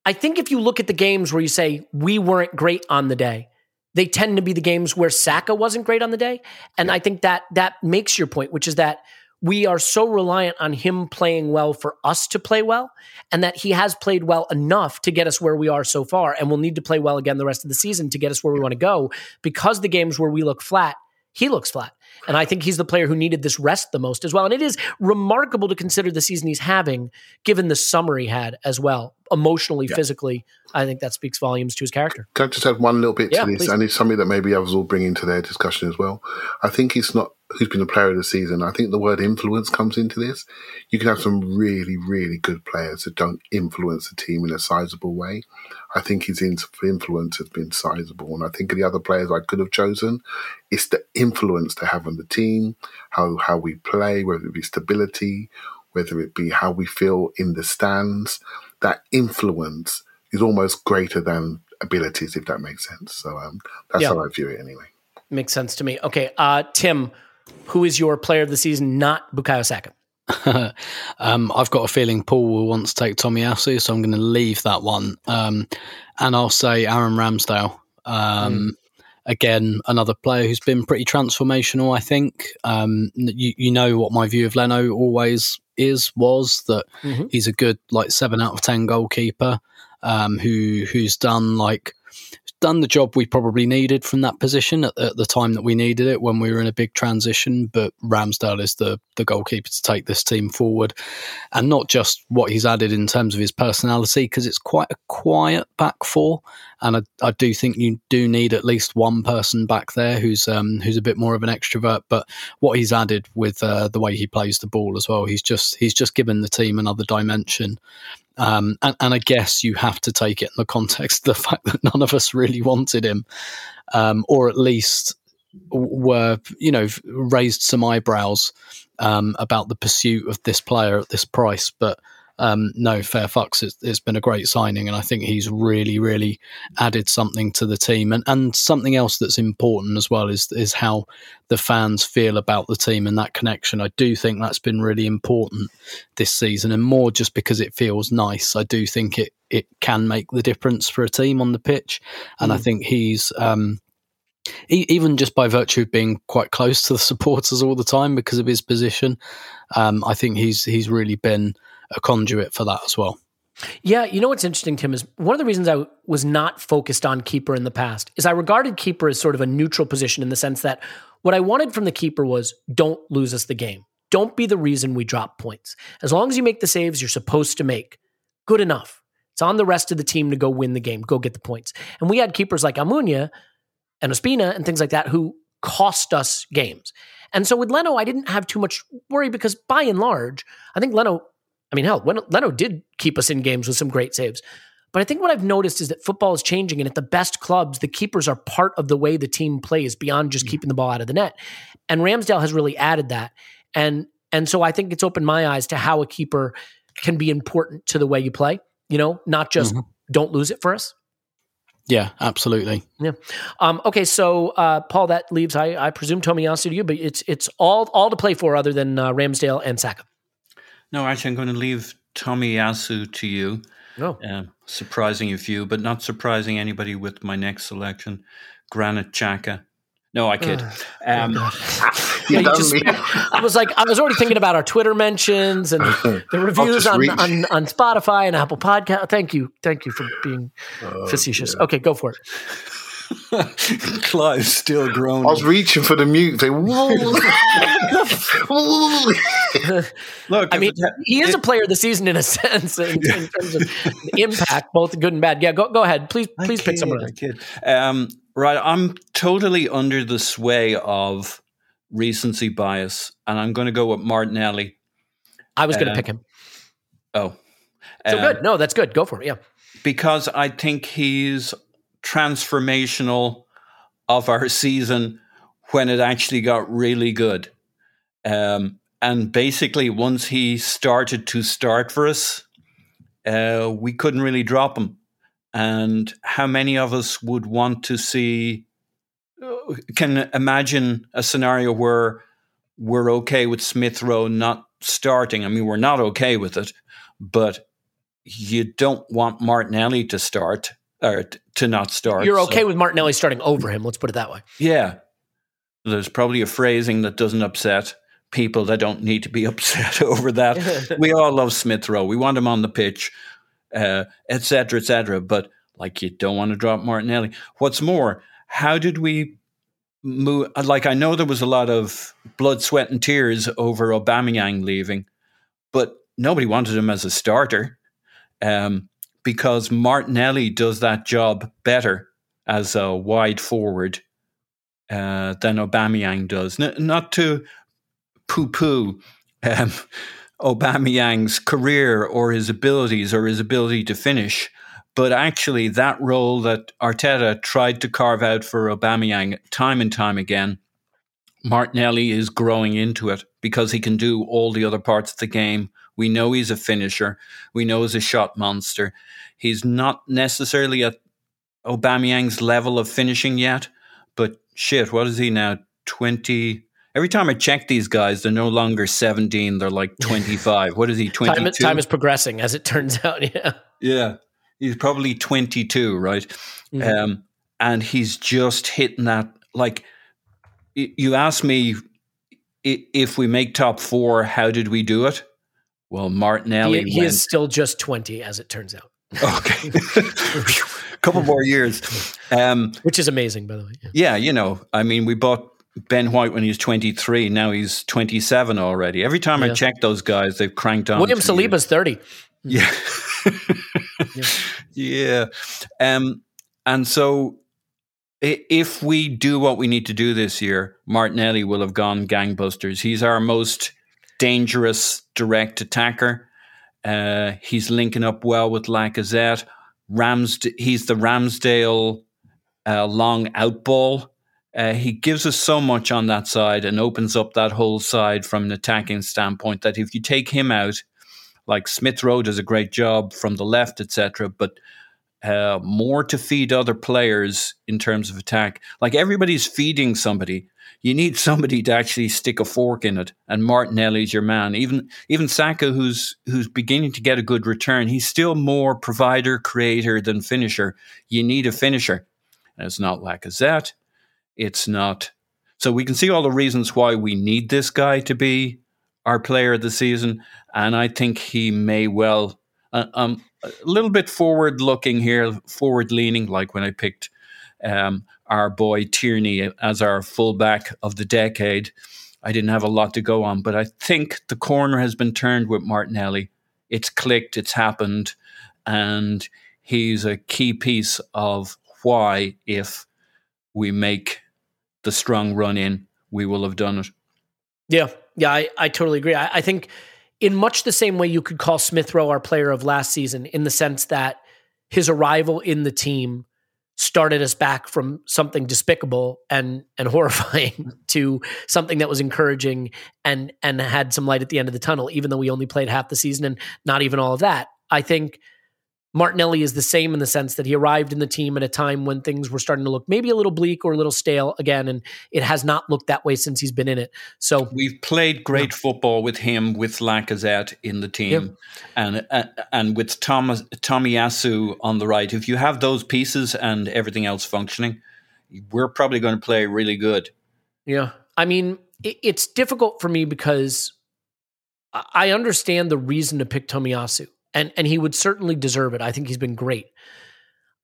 I think if you look at the games where you say we weren't great on the day, they tend to be the games where Saka wasn't great on the day, and I think that that makes your point, which is that we are so reliant on him playing well for us to play well, and that he has played well enough to get us where we are so far, and we'll need to play well again the rest of the season to get us where we want to go. Because the games where we look flat, he looks flat. And I think he's the player who needed this rest the most as well. And it is remarkable to consider the season he's having, given the summer he had as well, emotionally, physically. I think that speaks volumes to his character. Can I just add one little bit Yeah, to this? please. And it's something that maybe others will bring into their discussion as well. I think it's not who's been the player of the season. I think the word influence comes into this. You can have some really, really good players that don't influence the team in a sizable way. I think his influence has been sizable. And I think of the other players I could have chosen, it's the influence they have on the team, how, how we play, whether it be stability, whether it be how we feel in the stands. That influence is almost greater than abilities, if that makes sense. So um, that's Yeah. how I view it anyway. Makes sense to me. Okay, uh, Tim, who is your player of the season, not Bukayo Saka? um, I've got a feeling Paul will want to take Tomiyasu, so I'm going to leave that one. Um, and I'll say Aaron Ramsdale. Um, Again, another player who's been pretty transformational, I think. Um, you, you know what my view of Leno always is, was that Mhm. he's a good, like, seven out of 10 goalkeeper um, who who's done, like, done the job we probably needed from that position at, at, the time that we needed it when we were in a big transition. But Ramsdale is the the goalkeeper to take this team forward, and not just what he's added in terms of his personality, because it's quite a quiet back four, and I, I, do think you do need at least one person back there who's um, who's a bit more of an extrovert. But what he's added with uh, the way he plays the ball as well, he's just he's just given the team another dimension. Um, and, and, I guess you have to take it in the context of the fact that none of us really wanted him, um, or at least were, you know, raised some eyebrows um, about the pursuit of this player at this price. But um, no, fair fucks. It's, it's been a great signing, and I think he's really, really added something to the team. And and something else that's important as well is is how the fans feel about the team and that connection. I do think that's been really important this season, and more just because it feels nice. I do think it it can make the difference for a team on the pitch, and mm. I think he's. Um, even just by virtue of being quite close to the supporters all the time because of his position, um, I think he's he's really been a conduit for that as well. Yeah, you know what's interesting, Tim, is one of the reasons I was not focused on keeper in the past is I regarded keeper as sort of a neutral position in the sense that what I wanted from the keeper was don't lose us the game. Don't be the reason we drop points. As long as you make the saves you're supposed to make, good enough. It's on the rest of the team to go win the game, go get the points. And we had keepers like Almunia and Ospina and things like that who cost us games. And so with Leno, I didn't have too much worry because by and large, I think Leno mean, hell, when Leno did keep us in games with some great saves. But I think what I've noticed is that football is changing, and at the best clubs, the keepers are part of the way the team plays beyond just mm. keeping the ball out of the net. And Ramsdale has really added that, and and so I think it's opened my eyes to how a keeper can be important to the way you play. You know, not just mm-hmm. don't lose it for us. Yeah, absolutely. Yeah. Um, okay, so uh, Paul, that leaves I, I presume Tomiyasu to you, but it's it's all all to play for other than uh, Ramsdale and Saka. No, actually, I'm going to leave Tomiyasu to you. No. Uh, surprising a few, but not surprising anybody with my next selection, Granit Xhaka. No, I kid. Um, yeah, just, I was like, I was already thinking about our Twitter mentions and the reviews on, on, on Spotify and Apple Podcast. Thank you, thank you for being uh, facetious. Yeah. Okay, go for it. Clive's still groaning. I was reaching for the mute thing. Look, I mean, it, he is it, a player of the season in a sense, in, in terms of impact, both good and bad. Yeah, go go ahead. Please, please pick someone. I kid. Um, right, I'm totally under the sway of recency bias, and I'm going to go with Martinelli. I was going to uh, pick him. Oh, so uh, good. No, that's good. Go for it. Yeah, because I think he's transformational of our season when it actually got really good. Um, and basically, once he started to start for us, uh, we couldn't really drop him. And how many of us would want to see, can imagine a scenario where we're okay with Smith Rowe not starting? I mean, we're not okay with it, but you don't want Martinelli to start or to not start. You're okay so. with Martinelli starting over him. Let's put it that way. Yeah. There's probably a phrasing that doesn't upset people that don't need to be upset over that. we all love Smith Rowe. We want him on the pitch, etc., uh, etc. Et but like, you don't want to drop Martinelli. What's more, how did we move? Like, I know there was a lot of blood, sweat, and tears over Aubameyang leaving, but nobody wanted him as a starter. Um, because Martinelli does that job better as a wide forward uh, than Aubameyang does. N- not to poo-poo um, Aubameyang's career or his abilities or his ability to finish, but actually that role that Arteta tried to carve out for Aubameyang time and time again, Martinelli is growing into it because he can do all the other parts of the game. We know he's a finisher. We know he's a shot monster. He's not necessarily at Aubameyang's level of finishing yet, but shit, what is he now? 20. Every time I check these guys, they're no longer 17, they're like 25. what is he, 22? Time, time, is progressing, as it turns out, yeah. Yeah. He's probably 22, right? Mm-hmm. Um, and he's just hitting that. Like, you ask me if we make top four, how did we do it? Well, Martinelli. He, he is still just 20, as it turns out. Okay, couple more years. Um, which is amazing, by the way. Yeah. yeah, you know, I mean, we bought Ben White when he was 23. Now he's 27 already. Every time I check those guys, they've cranked on. William two years. Saliba's 30. Yeah. yeah. Um, and so if we do what we need to do this year, Martinelli will have gone gangbusters. He's our most dangerous direct attacker. Uh, he's linking up well with Lacazette. Ramsd- he's the Ramsdale uh, long out ball. Uh, he gives us so much on that side and opens up that whole side from an attacking standpoint that if you take him out, like Smith Rowe does a great job from the left, etc. But uh, more to feed other players in terms of attack. Like everybody's feeding somebody. You need somebody to actually stick a fork in it, and Martinelli's your man. Even even Saka, who's who's beginning to get a good return, he's still more provider, creator than finisher. You need a finisher, and it's not Lacazette. It's not. So we can see all the reasons why we need this guy to be our player of the season, and I think he may well. Uh, um, a little bit forward looking here, forward leaning, like when I picked um, our boy Tierney as our fullback of the decade. I didn't have a lot to go on, but I think the corner has been turned with Martinelli. It's clicked, it's happened, and he's a key piece of why, if we make the strong run in, we will have done it. Yeah, yeah, I, I totally agree. I, I think in much the same way you could call Smith Rowe our player of last season, in the sense that his arrival in the team started us back from something despicable and and horrifying to something that was encouraging and and had some light at the end of the tunnel, even though we only played half the season and not even all of that. I think Martinelli is the same in the sense that he arrived in the team at a time when things were starting to look maybe a little bleak or a little stale again, and it has not looked that way since he's been in it. So We've played great football with him, with Lacazette in the team, and uh, and with Thomas Tomiyasu on the right. If you have those pieces and everything else functioning, we're probably going to play really good. Yeah. I mean, it, it's difficult for me because I I understand the reason to pick Tomiyasu, and, and he would certainly deserve it. I think he's been great.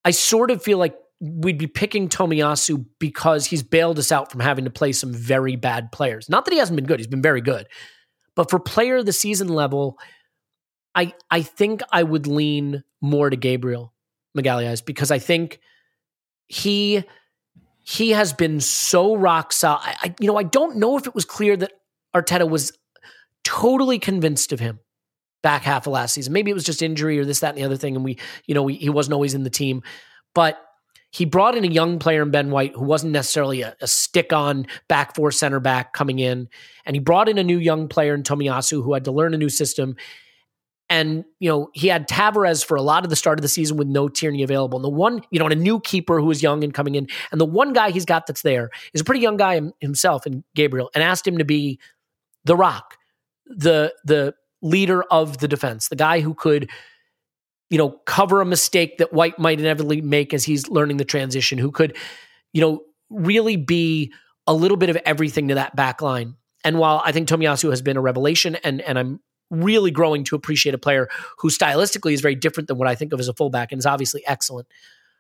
I sort of feel like we'd be picking Tomiyasu because he's bailed us out from having to play some very bad players. Not that he hasn't been good, he's been very good. But for player of the season level, I I think I would lean more to Gabriel Magalhaes because I think he he has been so rock solid. I, I, you know, I don't know if it was clear that Arteta was totally convinced of him back half of last season. Maybe it was just injury or this, that, and the other thing, and we, you know, we, he wasn't always in the team. But he brought in a young player in Ben White who wasn't necessarily a, a stick-on back four center back coming in, and he brought in a new young player in Tomiyasu who had to learn a new system. And you know he had Tavares for a lot of the start of the season with no Tierney available. And the one, you know, and a new keeper who was young and coming in, and the one guy he's got that's there is a pretty young guy himself, and Gabriel, and asked him to be the rock, the the leader of the defense, the guy who could, you know, cover a mistake that White might inevitably make as he's learning the transition, who could, you know, really be a little bit of everything to that back line. And while I think Tomiyasu has been a revelation, and and I'm really growing to appreciate a player who stylistically is very different than what I think of as a fullback and is obviously excellent.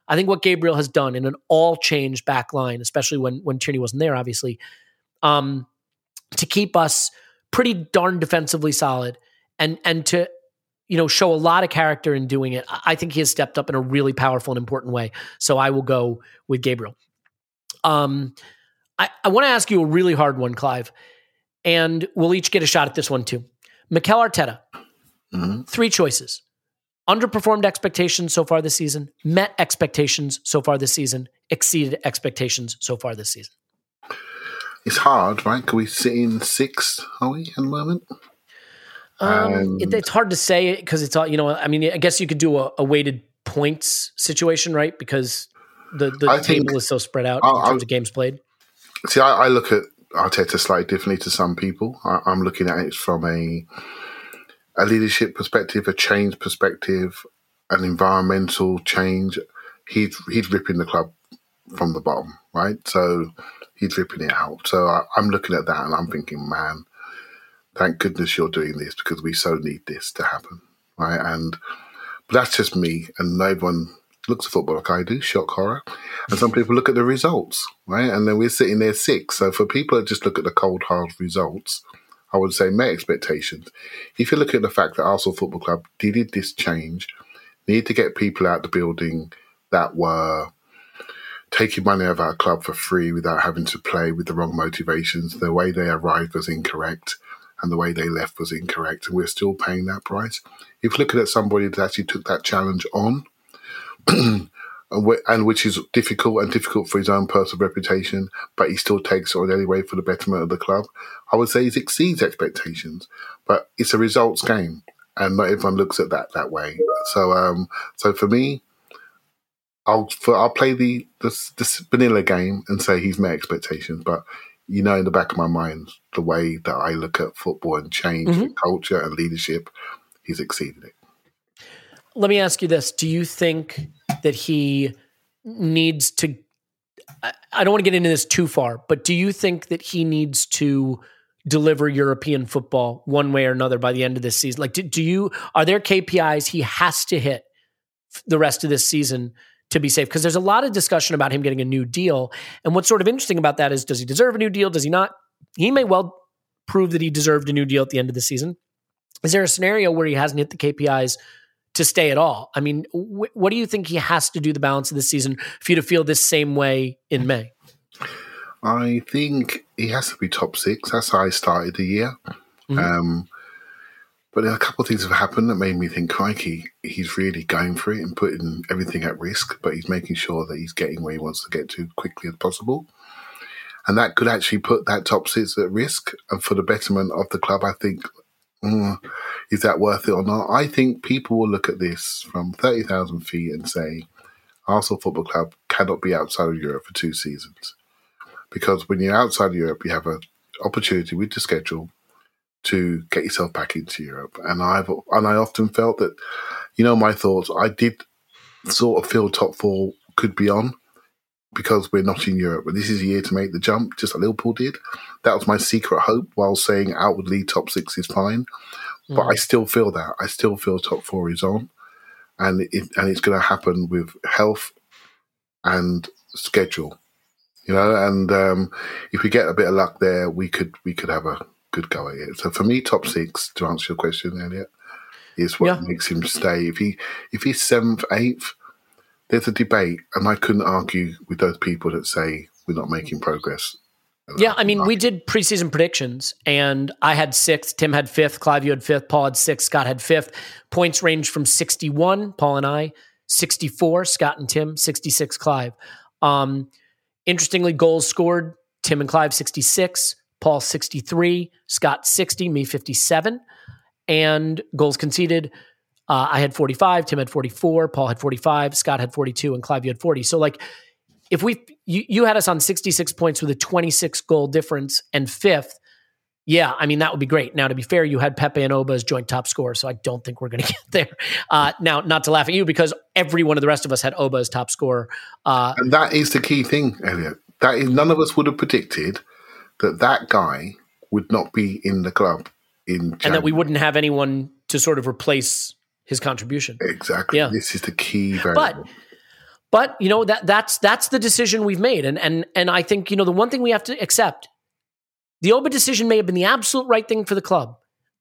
I think what Gabriel has done in an all changed back line, especially when when Tierney wasn't there, obviously, um, to keep us pretty darn defensively solid and and to you know show a lot of character in doing it. I think he has stepped up in a really powerful and important way. So I will go with Gabriel. Um, I, I want to ask you a really hard one, Clive, and we'll each get a shot at this one too. Mikel Arteta, Mhm. three choices. Underperformed expectations so far this season, met expectations so far this season, exceeded expectations so far this season. It's hard, right? Can we sit in sixth, are we, at the moment? Um, it, it's hard to say because it's all you know. I mean, I guess you could do a, a weighted points situation, right? Because the the I table is so spread out I'll- in terms I'll- of games played. See, I, I look at Arteta slightly differently to some people. I, I'm looking at it from a a leadership perspective, a change perspective, an environmental change. He's he's ripping the club from the bottom, right? So he's ripping it out. So I, I'm looking at that and I'm thinking, man, thank goodness you're doing this because we so need this to happen, right? And but that's just me, and no one looks at football like I do. Shock horror, and some people look at the results, right? And then we're sitting there six. So for people that just look at the cold hard results, I would say met expectations. If you look at the fact that Arsenal Football Club did this change, need to get people out the building that were taking money out of our club for free without having to play with the wrong motivations. The way they arrived was incorrect and the way they left was incorrect. And we're still paying that price. If looking at somebody that actually took that challenge on, and which is difficult and difficult for his own personal reputation, but he still takes it on anyway for the betterment of the club. I would say he exceeds expectations, but it's a results game, and not everyone looks at that that way. So, um, so for me, I'll for, I'll play the, the the vanilla game and say he's met expectations, but you know, in the back of my mind, the way that I look at football and change mm-hmm. and culture and leadership, he's exceeded it. Let me ask you this: Do you think that he needs to? I don't want to get into this too far, but do you think that he needs to deliver European football one way or another by the end of this season? Like, do, do you are there KPIs he has to hit the rest of this season to be safe? Because there's a lot of discussion about him getting a new deal. And what's sort of interesting about that is does he deserve a new deal? Does he not? He may well prove that he deserved a new deal at the end of the season. Is there a scenario where he hasn't hit the KPIs to stay at all? I mean, wh- what do you think he has to do the balance of the season for you to feel this same way in May? I think he has to be top six. That's how I started the year. Mm-hmm. Um, but a couple of things have happened that made me think, crikey, he's really going for it and putting everything at risk, but he's making sure that he's getting where he wants to get to quickly as possible. And that could actually put that top six at risk. And for the betterment of the club, I think, mm, is that worth it or not? I think people will look at this from 30,000 feet and say, Arsenal Football Club cannot be outside of Europe for two seasons. Because when you're outside of Europe, you have an opportunity with the schedule to get yourself back into Europe. And I've and I often felt that, you know, my thoughts. I did sort of feel top four could be on because we're not in Europe. But this is a year to make the jump, just like Liverpool did. That was my secret hope. While saying outwardly top six is fine, mm. but I still feel that I still feel top four is on, and it, and it's going to happen with health and schedule. You know, and um, if we get a bit of luck there, we could we could have a good go at it. So for me, top six to answer your question, Elliot, is what yeah. makes him stay. If he if he's seventh, eighth, there's a debate, and I couldn't argue with those people that say we're not making progress. Yeah, I mean, we did preseason predictions, and I had sixth, Tim had fifth, Clive, you had fifth, Paul had sixth, Scott had fifth. Points ranged from 61, Paul and I, 64, Scott and Tim, 66, Clive. Um, interestingly, goals scored, Tim and Clive, 66, Paul 63, Scott 60, me 57. And goals conceded, uh, I had 45, Tim had 44, Paul had 45, Scott had 42, and Clive, you had 40. So, like, if we, you, you had us on 66 points with a 26 goal difference and fifth, yeah, I mean, that would be great. Now, to be fair, you had Pepe and Oba as joint top scorer, so I don't think we're going to get there. Uh, now, not to laugh at you, because every one of the rest of us had Oba as top scorer. Uh, and that is the key thing, Elliot. That is, none of us would have predicted that that guy would not be in the club in January. and that we wouldn't have anyone to sort of replace his contribution. Exactly. Yeah. This is the key variable. But but you know that that's that's the decision we've made and and and I think you know the one thing we have to accept the Oba decision may have been the absolute right thing for the club.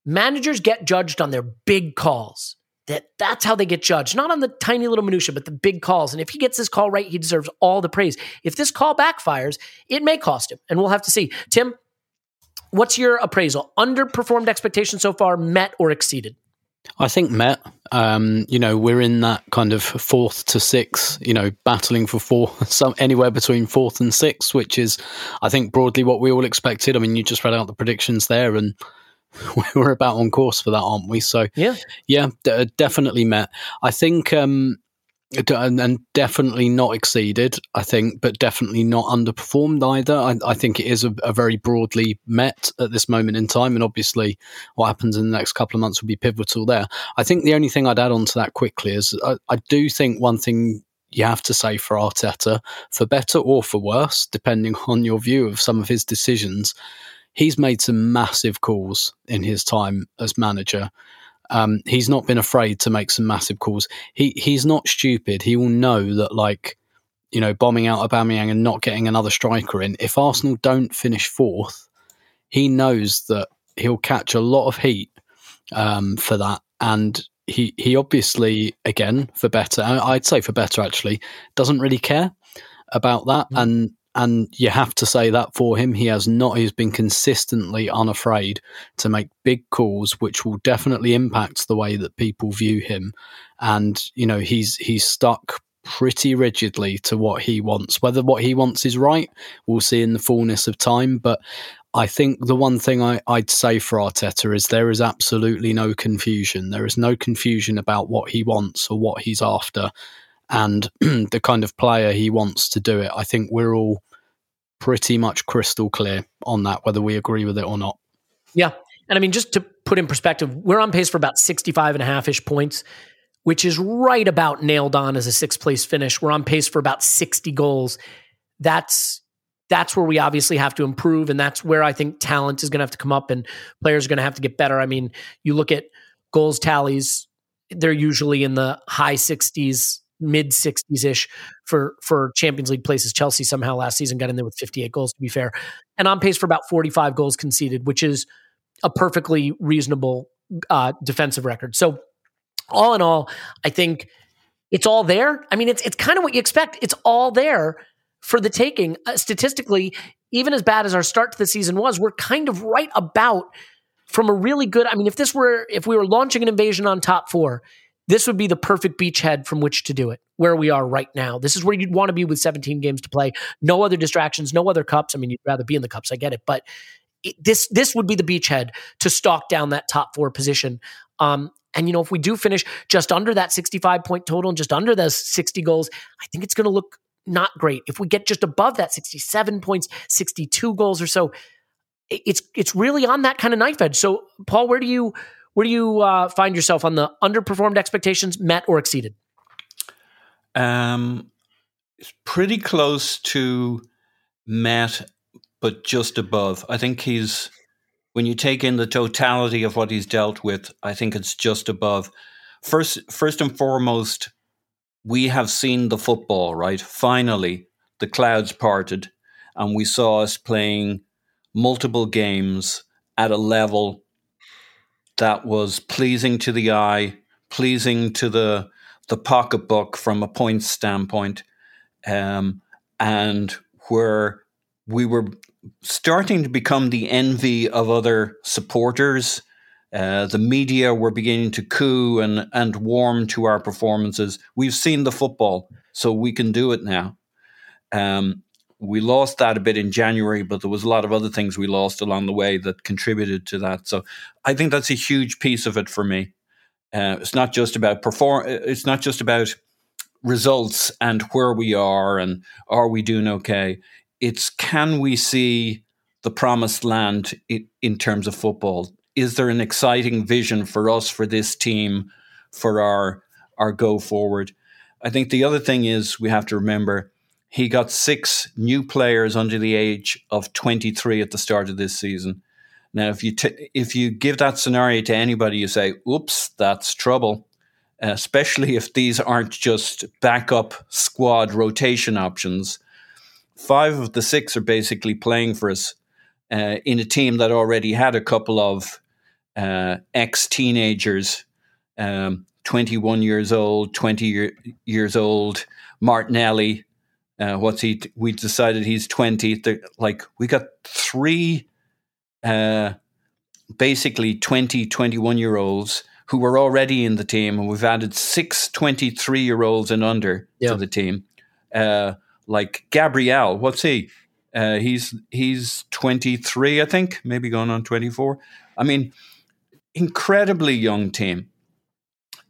Managers get judged on their big calls. That that's how they get judged, not on the tiny little minutia, but the big calls. And if he gets this call right, he deserves all the praise. If this call backfires, it may cost him, and we'll have to see. Tim, what's your appraisal? Underperformed expectations so far, met or exceeded? I think met. Um, you know, we're in that kind of fourth to sixth, you know, battling for four, some anywhere between fourth and sixth, which is, I think, broadly what we all expected. I mean, you just read out the predictions there, and we're about on course for that, aren't we? So yeah, yeah, d- definitely met. I think, um, and, and, definitely not exceeded. I think, but definitely not underperformed either. I, I think it is a, a, very broadly met at this moment in time, and obviously, what happens in the next couple of months will be pivotal there. I think the only thing I'd add on to that quickly is I, I do think one thing you have to say for Arteta, for better or for worse, depending on your view of some of his decisions he's made some massive calls in his time as manager. Um, he's not been afraid to make some massive calls. He he's not stupid. He will know that like you know bombing out Aubameyang and not getting another striker in. If Arsenal don't finish fourth, he knows that he'll catch a lot of heat um, for that, and he he obviously again for better. I'd say for better actually doesn't really care about that, mm. and and you have to say that for him, he has not. He's been consistently unafraid to make big calls, which will definitely impact the way that people view him. And you know, he's he's stuck pretty rigidly to what he wants. Whether what he wants is right, we'll see in the fullness of time. But I think the one thing I, would say for Arteta is there is absolutely no confusion. There is no confusion about what he wants or what he's after and the kind of player he wants to do it. I think we're all pretty much crystal clear on that, whether we agree with it or not. Yeah. And I mean, just to put in perspective, we're on pace for about 65 and a half ish points, which is right about nailed on as a sixth place finish. We're on pace for about 60 goals. That's that's where we obviously have to improve. And that's where I think talent is going to have to come up and players are going to have to get better. I mean, you look at goals tallies, they're usually in the high 60s, mid 60s ish for for Champions League places. Chelsea somehow last season got in there with 58 goals, to be fair, and on pace for about 45 goals conceded, which is a perfectly reasonable uh, defensive record. So, all in all, I think it's all there. I mean, it's it's kind of what you expect. It's all there for the taking. Uh, statistically, even as bad as our start to the season was, we're kind of right about from a really good. I mean, if this were if we were launching an invasion on top four this would be the perfect beachhead from which to do it, where we are right now. This is where you'd want to be with 17 games to play. No other distractions, no other cups. I mean, you'd rather be in the cups, I get it, but it, this this would be the beachhead to stalk down that top four position. Um, and you know, if we do finish just under that 65 point total and just under those 60 goals, I think it's going to look not great. If we get just above that 67 points, 62 goals or so, it's it's really on that kind of knife edge. So, Paul, where do you where do you uh, find yourself on the underperformed expectations, met or exceeded? Um, it's pretty close to met, but just above. I think he's when you take in the totality of what he's dealt with. I think it's just above. First, first and foremost, we have seen the football. Right, finally, the clouds parted, and we saw us playing multiple games at a level that was pleasing to the eye, pleasing to the the pocketbook from a points standpoint, um, and where we were starting to become the envy of other supporters. Uh, the media were beginning to coo and, and warm to our performances. We've seen the football, so we can do it now. Um, we lost that a bit in January, but there was a lot of other things we lost along the way that contributed to that. So I think that's a huge piece of it for me. Uh, it's not just about perform. It's not just about results and where we are and are we doing okay. It's can we see the promised land in, in terms of football? Is there an exciting vision for us for this team for our our go forward? I think the other thing is we have to remember he got six new players under the age of 23 at the start of this season. Now, if you t- if you give that scenario to anybody, you say, "Oops, that's trouble." Especially if these aren't just backup squad rotation options. Five of the six are basically playing for us uh, in a team that already had a couple of uh, ex teenagers, um, 21 years old, 20 year, years old, Martinelli, uh, what's he? We decided he's twenty. Like we got three, uh, basically 20, 21 year olds who were already in the team, and we've added six 23 year olds and under yeah. to the team. Uh, like Gabriel, what's he? Uh, he's he's 23, I think, maybe going on 24. I mean, incredibly young team.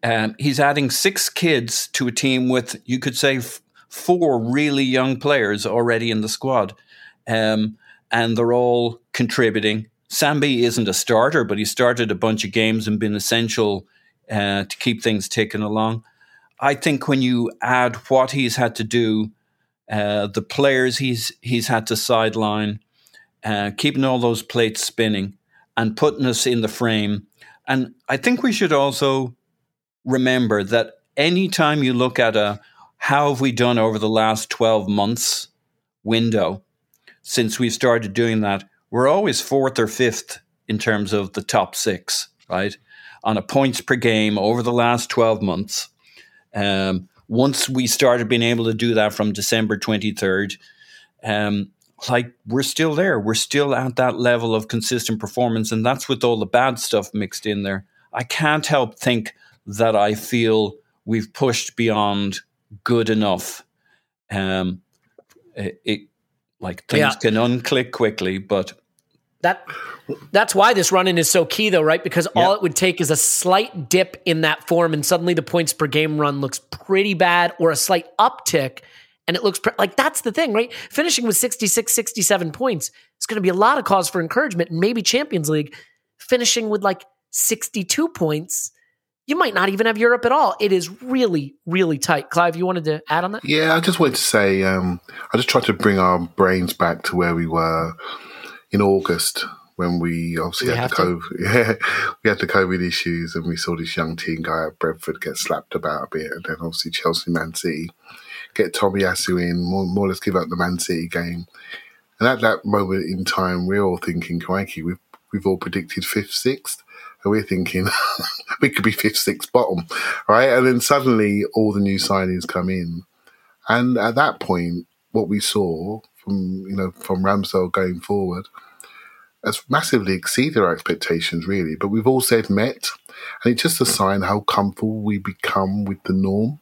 Um, he's adding six kids to a team with, you could say, f- four really young players already in the squad, um, and they're all contributing. Sambi isn't a starter, but he started a bunch of games and been essential uh, to keep things ticking along. I think when you add what he's had to do, uh, the players he's he's had to sideline, uh, keeping all those plates spinning, and putting us in the frame, And I think we should also remember that anytime you look at a how have we done over the last 12 months window since we started doing that, we're always fourth or fifth in terms of the top six, right? On a points per game over the last 12 months. Um, once we started being able to do that from December 23rd, um, like we're still there. We're still at that level of consistent performance. And that's with all the bad stuff mixed in there. I can't help think that I feel we've pushed beyond good enough. Um, it, it like things Yeah. can unclick quickly, but That that's why this run in is so key though, right? Because all it would take is a slight dip in that form and suddenly the points per game run looks pretty bad or a slight uptick and it looks pre- like that's the thing, right? Finishing with 66 67 points is going to be a lot of cause for encouragement and maybe Champions League finishing with like 62 points. You might not even have Europe at all. It is really really tight. Clive, you wanted to add on that? Yeah, I just wanted to say, um, I just tried to bring our brains back to where we were in August when we obviously We had the? COVID, yeah, we had the COVID issues and we saw this young teen guy at Brentford get slapped about a bit, and then obviously Chelsea, Man City get Tomiyasu in, more, more or less give up the Man City game. And at that moment in time, we're all thinking, crikey, we've, we've all predicted fifth, sixth. And we're thinking we could be fifth, sixth, bottom, right? And then suddenly all the new signings come in. And at that point, what we saw from, you know, from Ramsdale going forward has massively exceeded our expectations, really. But we've all said met. And it's just a sign how comfortable we become with the norm.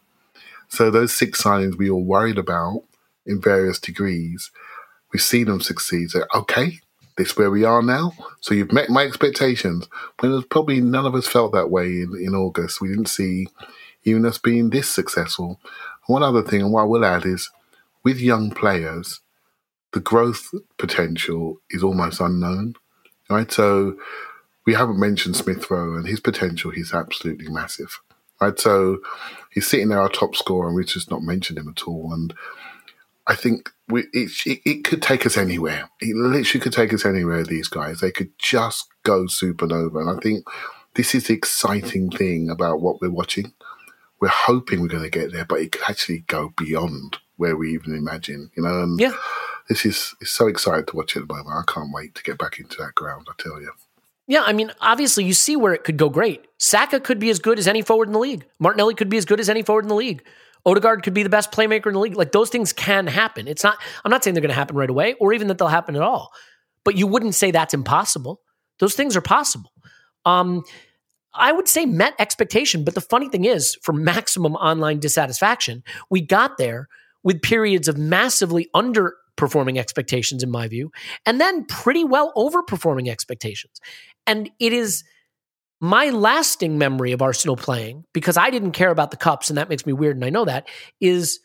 So those six signings we all worried about in various degrees, we've seen them succeed. So, okay, this where we are now. So you've met my expectations. When there's probably none of us felt that way in, in August. We didn't see even us being this successful. One other thing, and what I will add is with young players, the growth potential is almost unknown. Right? So we haven't mentioned Smith Rowe and his potential, he's absolutely massive. Right? So he's sitting there, our top scorer, and we've just not mentioned him at all. And I think we, it, it, it could take us anywhere. It literally could take us anywhere, these guys. They could just go supernova. And I think this is the exciting thing about what we're watching. We're hoping we're going to get there, but it could actually go beyond where we even imagine, you know? And Yeah. this is it's so exciting to watch it at the moment. I can't wait to get back into that ground, I tell you. Yeah, I mean, obviously, you see where it could go great. Saka could be as good as any forward in the league. Martinelli could be as good as any forward in the league. Odegaard could be the best playmaker in the league. Like those things can happen. It's not. I'm not saying they're going to happen right away, or even that they'll happen at all. But you wouldn't say that's impossible. Those things are possible. Um, I would say met expectation. But the funny thing is, for maximum online dissatisfaction, we got there with periods of massively underperforming expectations, in my view, and then pretty well overperforming expectations. And it is my lasting memory of Arsenal playing, because I didn't care about the cups, and that makes me weird, and I know that, is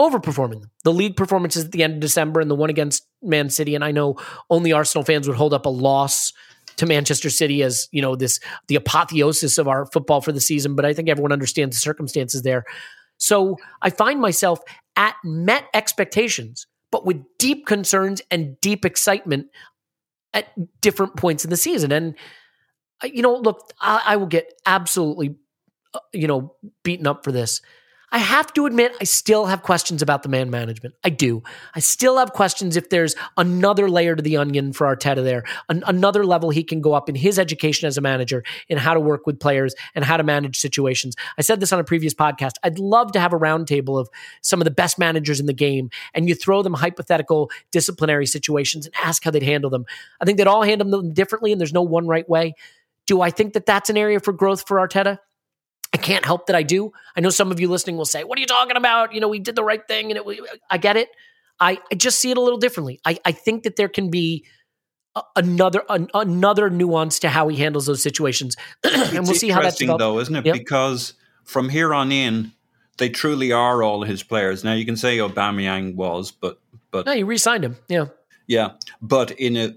overperforming them. The league performances at the end of December and the one against Man City. And I know only Arsenal fans would hold up a loss to Manchester City as, you know, this the apotheosis of our football for the season, but I think everyone understands the circumstances there. So I find myself at met expectations, but with deep concerns and deep excitement at different points in the season. And you know, look, I, I will get absolutely, uh, you know, beaten up for this. I have to admit, I still have questions about the man management. I do. I still have questions if there's another layer to the onion for Arteta there, an, another level he can go up in his education as a manager in how to work with players and how to manage situations. I said this on a previous podcast. I'd love to have a roundtable of some of the best managers in the game, and you throw them hypothetical disciplinary situations and ask how they'd handle them. I think they'd all handle them differently, and there's no one right way. Do I think that that's an area for growth for Arteta? I can't help that I do. I know some of you listening will say, "What are you talking about? You know, we did the right thing," and it. I get it. I, I just see it a little differently. I, I think that there can be a, another an, another nuance to how he handles those situations, and we'll see how that's developed. though, isn't it? Yep. Because from here on in, they truly are all his players. Now you can say Aubameyang was, but but No, you re-signed him. Yeah, yeah, but in a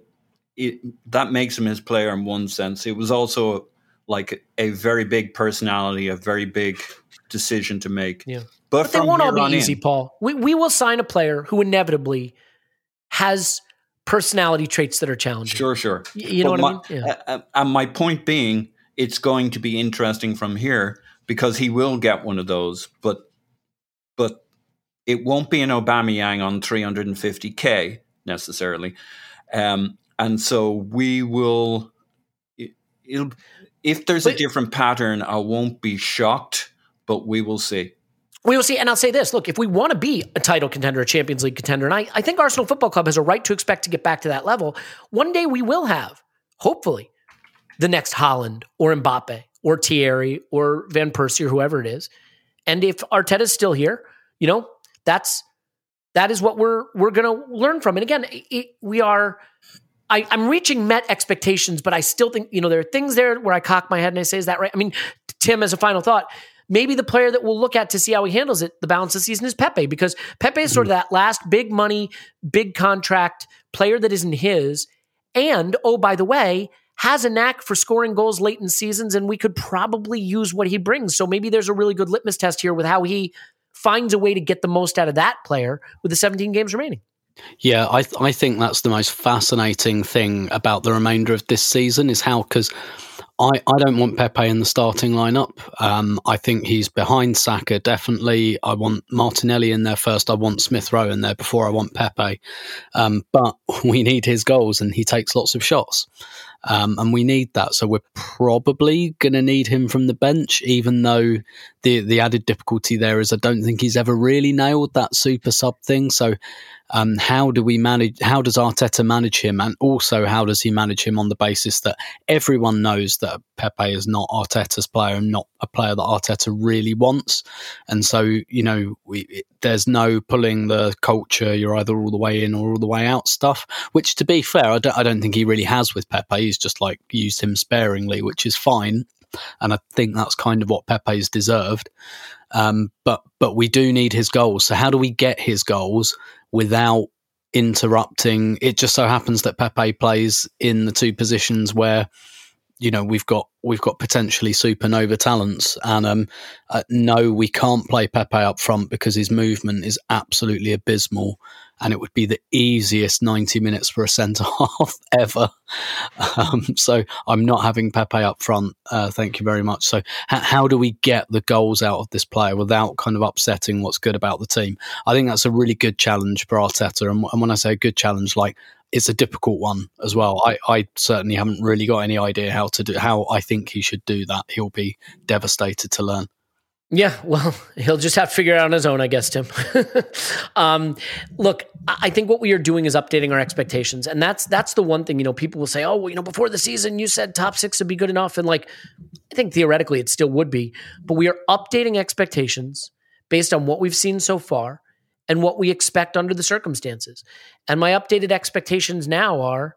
it, that makes him his player in one sense. It was also like a very big personality, a very big decision to make. Yeah. but, but they won't all be easy, in- Paul. We we will sign a player who inevitably has personality traits that are challenging. Sure, sure. Y- you know But what I my- mean? Yeah. uh, and my point being, it's going to be interesting from here because he will get one of those, but but it won't be an Aubameyang on 350k necessarily, um, and so we will. It, it'll, if there's a different pattern, I won't be shocked, but we will see. We will see. And I'll say this look, if we want to be a title contender, a Champions League contender, and I, I think Arsenal Football Club has a right to expect to get back to that level, one day we will have, hopefully, the next Haaland or Mbappe or Thierry or Van Persie or whoever it is. And if Arteta's still here, you know, that's that is what we're we're going to learn from. And again, it, we are. I, I'm reaching met expectations, but I still think you know there are things there where I cock my head and I say, "Is that right?" I mean, Tim, as a final thought, maybe the player that we'll look at to see how he handles it the balance of the season is Pepe because Pepe is sort of mm-hmm. that last big money, big contract player that isn't his. And oh, by the way, has a knack for scoring goals late in seasons, and we could probably use what he brings. So maybe there's a really good litmus test here with how he finds a way to get the most out of that player with the 17 games remaining. Yeah, I th- I think that's the most fascinating thing about the remainder of this season is how because I, I don't want Pepe in the starting lineup. Um, I think he's behind Saka definitely. I want Martinelli in there first. I want Smith Rowe in there before I want Pepe. Um, but we need his goals, and he takes lots of shots, um, and we need that. So we're probably going to need him from the bench, even though the the added difficulty there is I don't think he's ever really nailed that super sub thing. So um, how do we manage? How does Arteta manage him, and also how does he manage him on the basis that everyone knows that Pepe is not Arteta's player and not a player that Arteta really wants, and so you know we, it, there's no pulling the culture. You're either all the way in or all the way out stuff. Which, to be fair, I don't, I don't think he really has with Pepe. He's just like used him sparingly, which is fine, and I think that's kind of what Pepe's deserved. Um, but but we do need his goals. So how do we get his goals without interrupting? It just so happens that Pepe plays in the two positions where you know we've got we've got potentially supernova talents, and um, uh, no, we can't play Pepe up front because his movement is absolutely abysmal, and it would be the easiest ninety minutes for a centre half ever. Um, so I'm not having Pepe up front. Uh, thank you very much. So h- how do we get the goals out of this player without kind of upsetting what's good about the team? I think that's a really good challenge for Arteta. And, and when I say good challenge, like it's a difficult one as well. I, I certainly haven't really got any idea how to do how I think he should do that. He'll be devastated to learn. Yeah, well, he'll just have to figure it out on his own, I guess, Tim. um, look, I think what we are doing is updating our expectations, and that's that's the one thing. You know, people will say, "Oh, well, you know, before the season, you said top six would be good enough," and like, I think theoretically it still would be, but we are updating expectations based on what we've seen so far and what we expect under the circumstances. And my updated expectations now are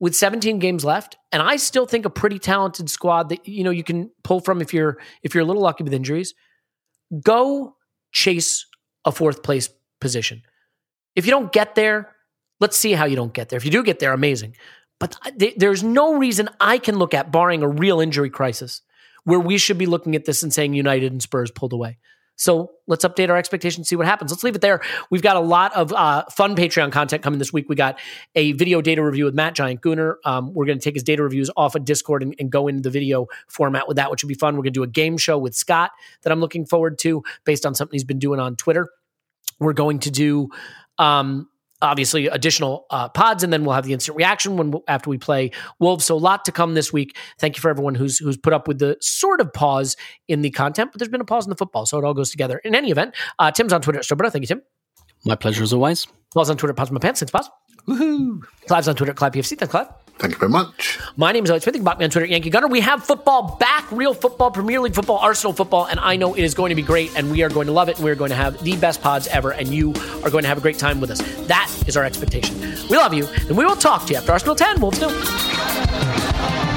with 17 games left, and I still think a pretty talented squad that you know you can pull from if you're if you're a little lucky with injuries. Go chase a fourth place position. If you don't get there, let's see how you don't get there. If you do get there, amazing. But th- there's no reason I can look at, barring a real injury crisis, where we should be looking at this and saying United and Spurs pulled away. So let's update our expectations, see what happens. Let's leave it there. We've got a lot of uh, fun Patreon content coming this week. We got a video data review with Matt Giant Gooner. Um, we're going to take his data reviews off of Discord and, and go into the video format with that, which will be fun. We're going to do a game show with Scott that I'm looking forward to based on something he's been doing on Twitter. We're going to do um, obviously additional uh, pods, and then we'll have the instant reaction when after we play Wolves. So a lot to come this week. Thank you for everyone who's who's put up with the sort of pause in the content, but there's been a pause in the football, so it all goes together. In any event, uh, Tim's on Twitter at Stobert. Thank you, Tim. My pleasure as always. Paul's on Twitter at Pause My Pants. Thanks, Pause. Woohoo! Clive's on Twitter at Clive PFC. Thanks, Clive. Thank you very much. My name is Alex Smith. You can bot me on Twitter Yankee Gunner. We have football back, real football, Premier League football, Arsenal football, and I know it is going to be great, and we are going to love it, and we are going to have the best pods ever, and you are going to have a great time with us. That is our expectation. We love you, and we will talk to you after Arsenal 10. Wolves do.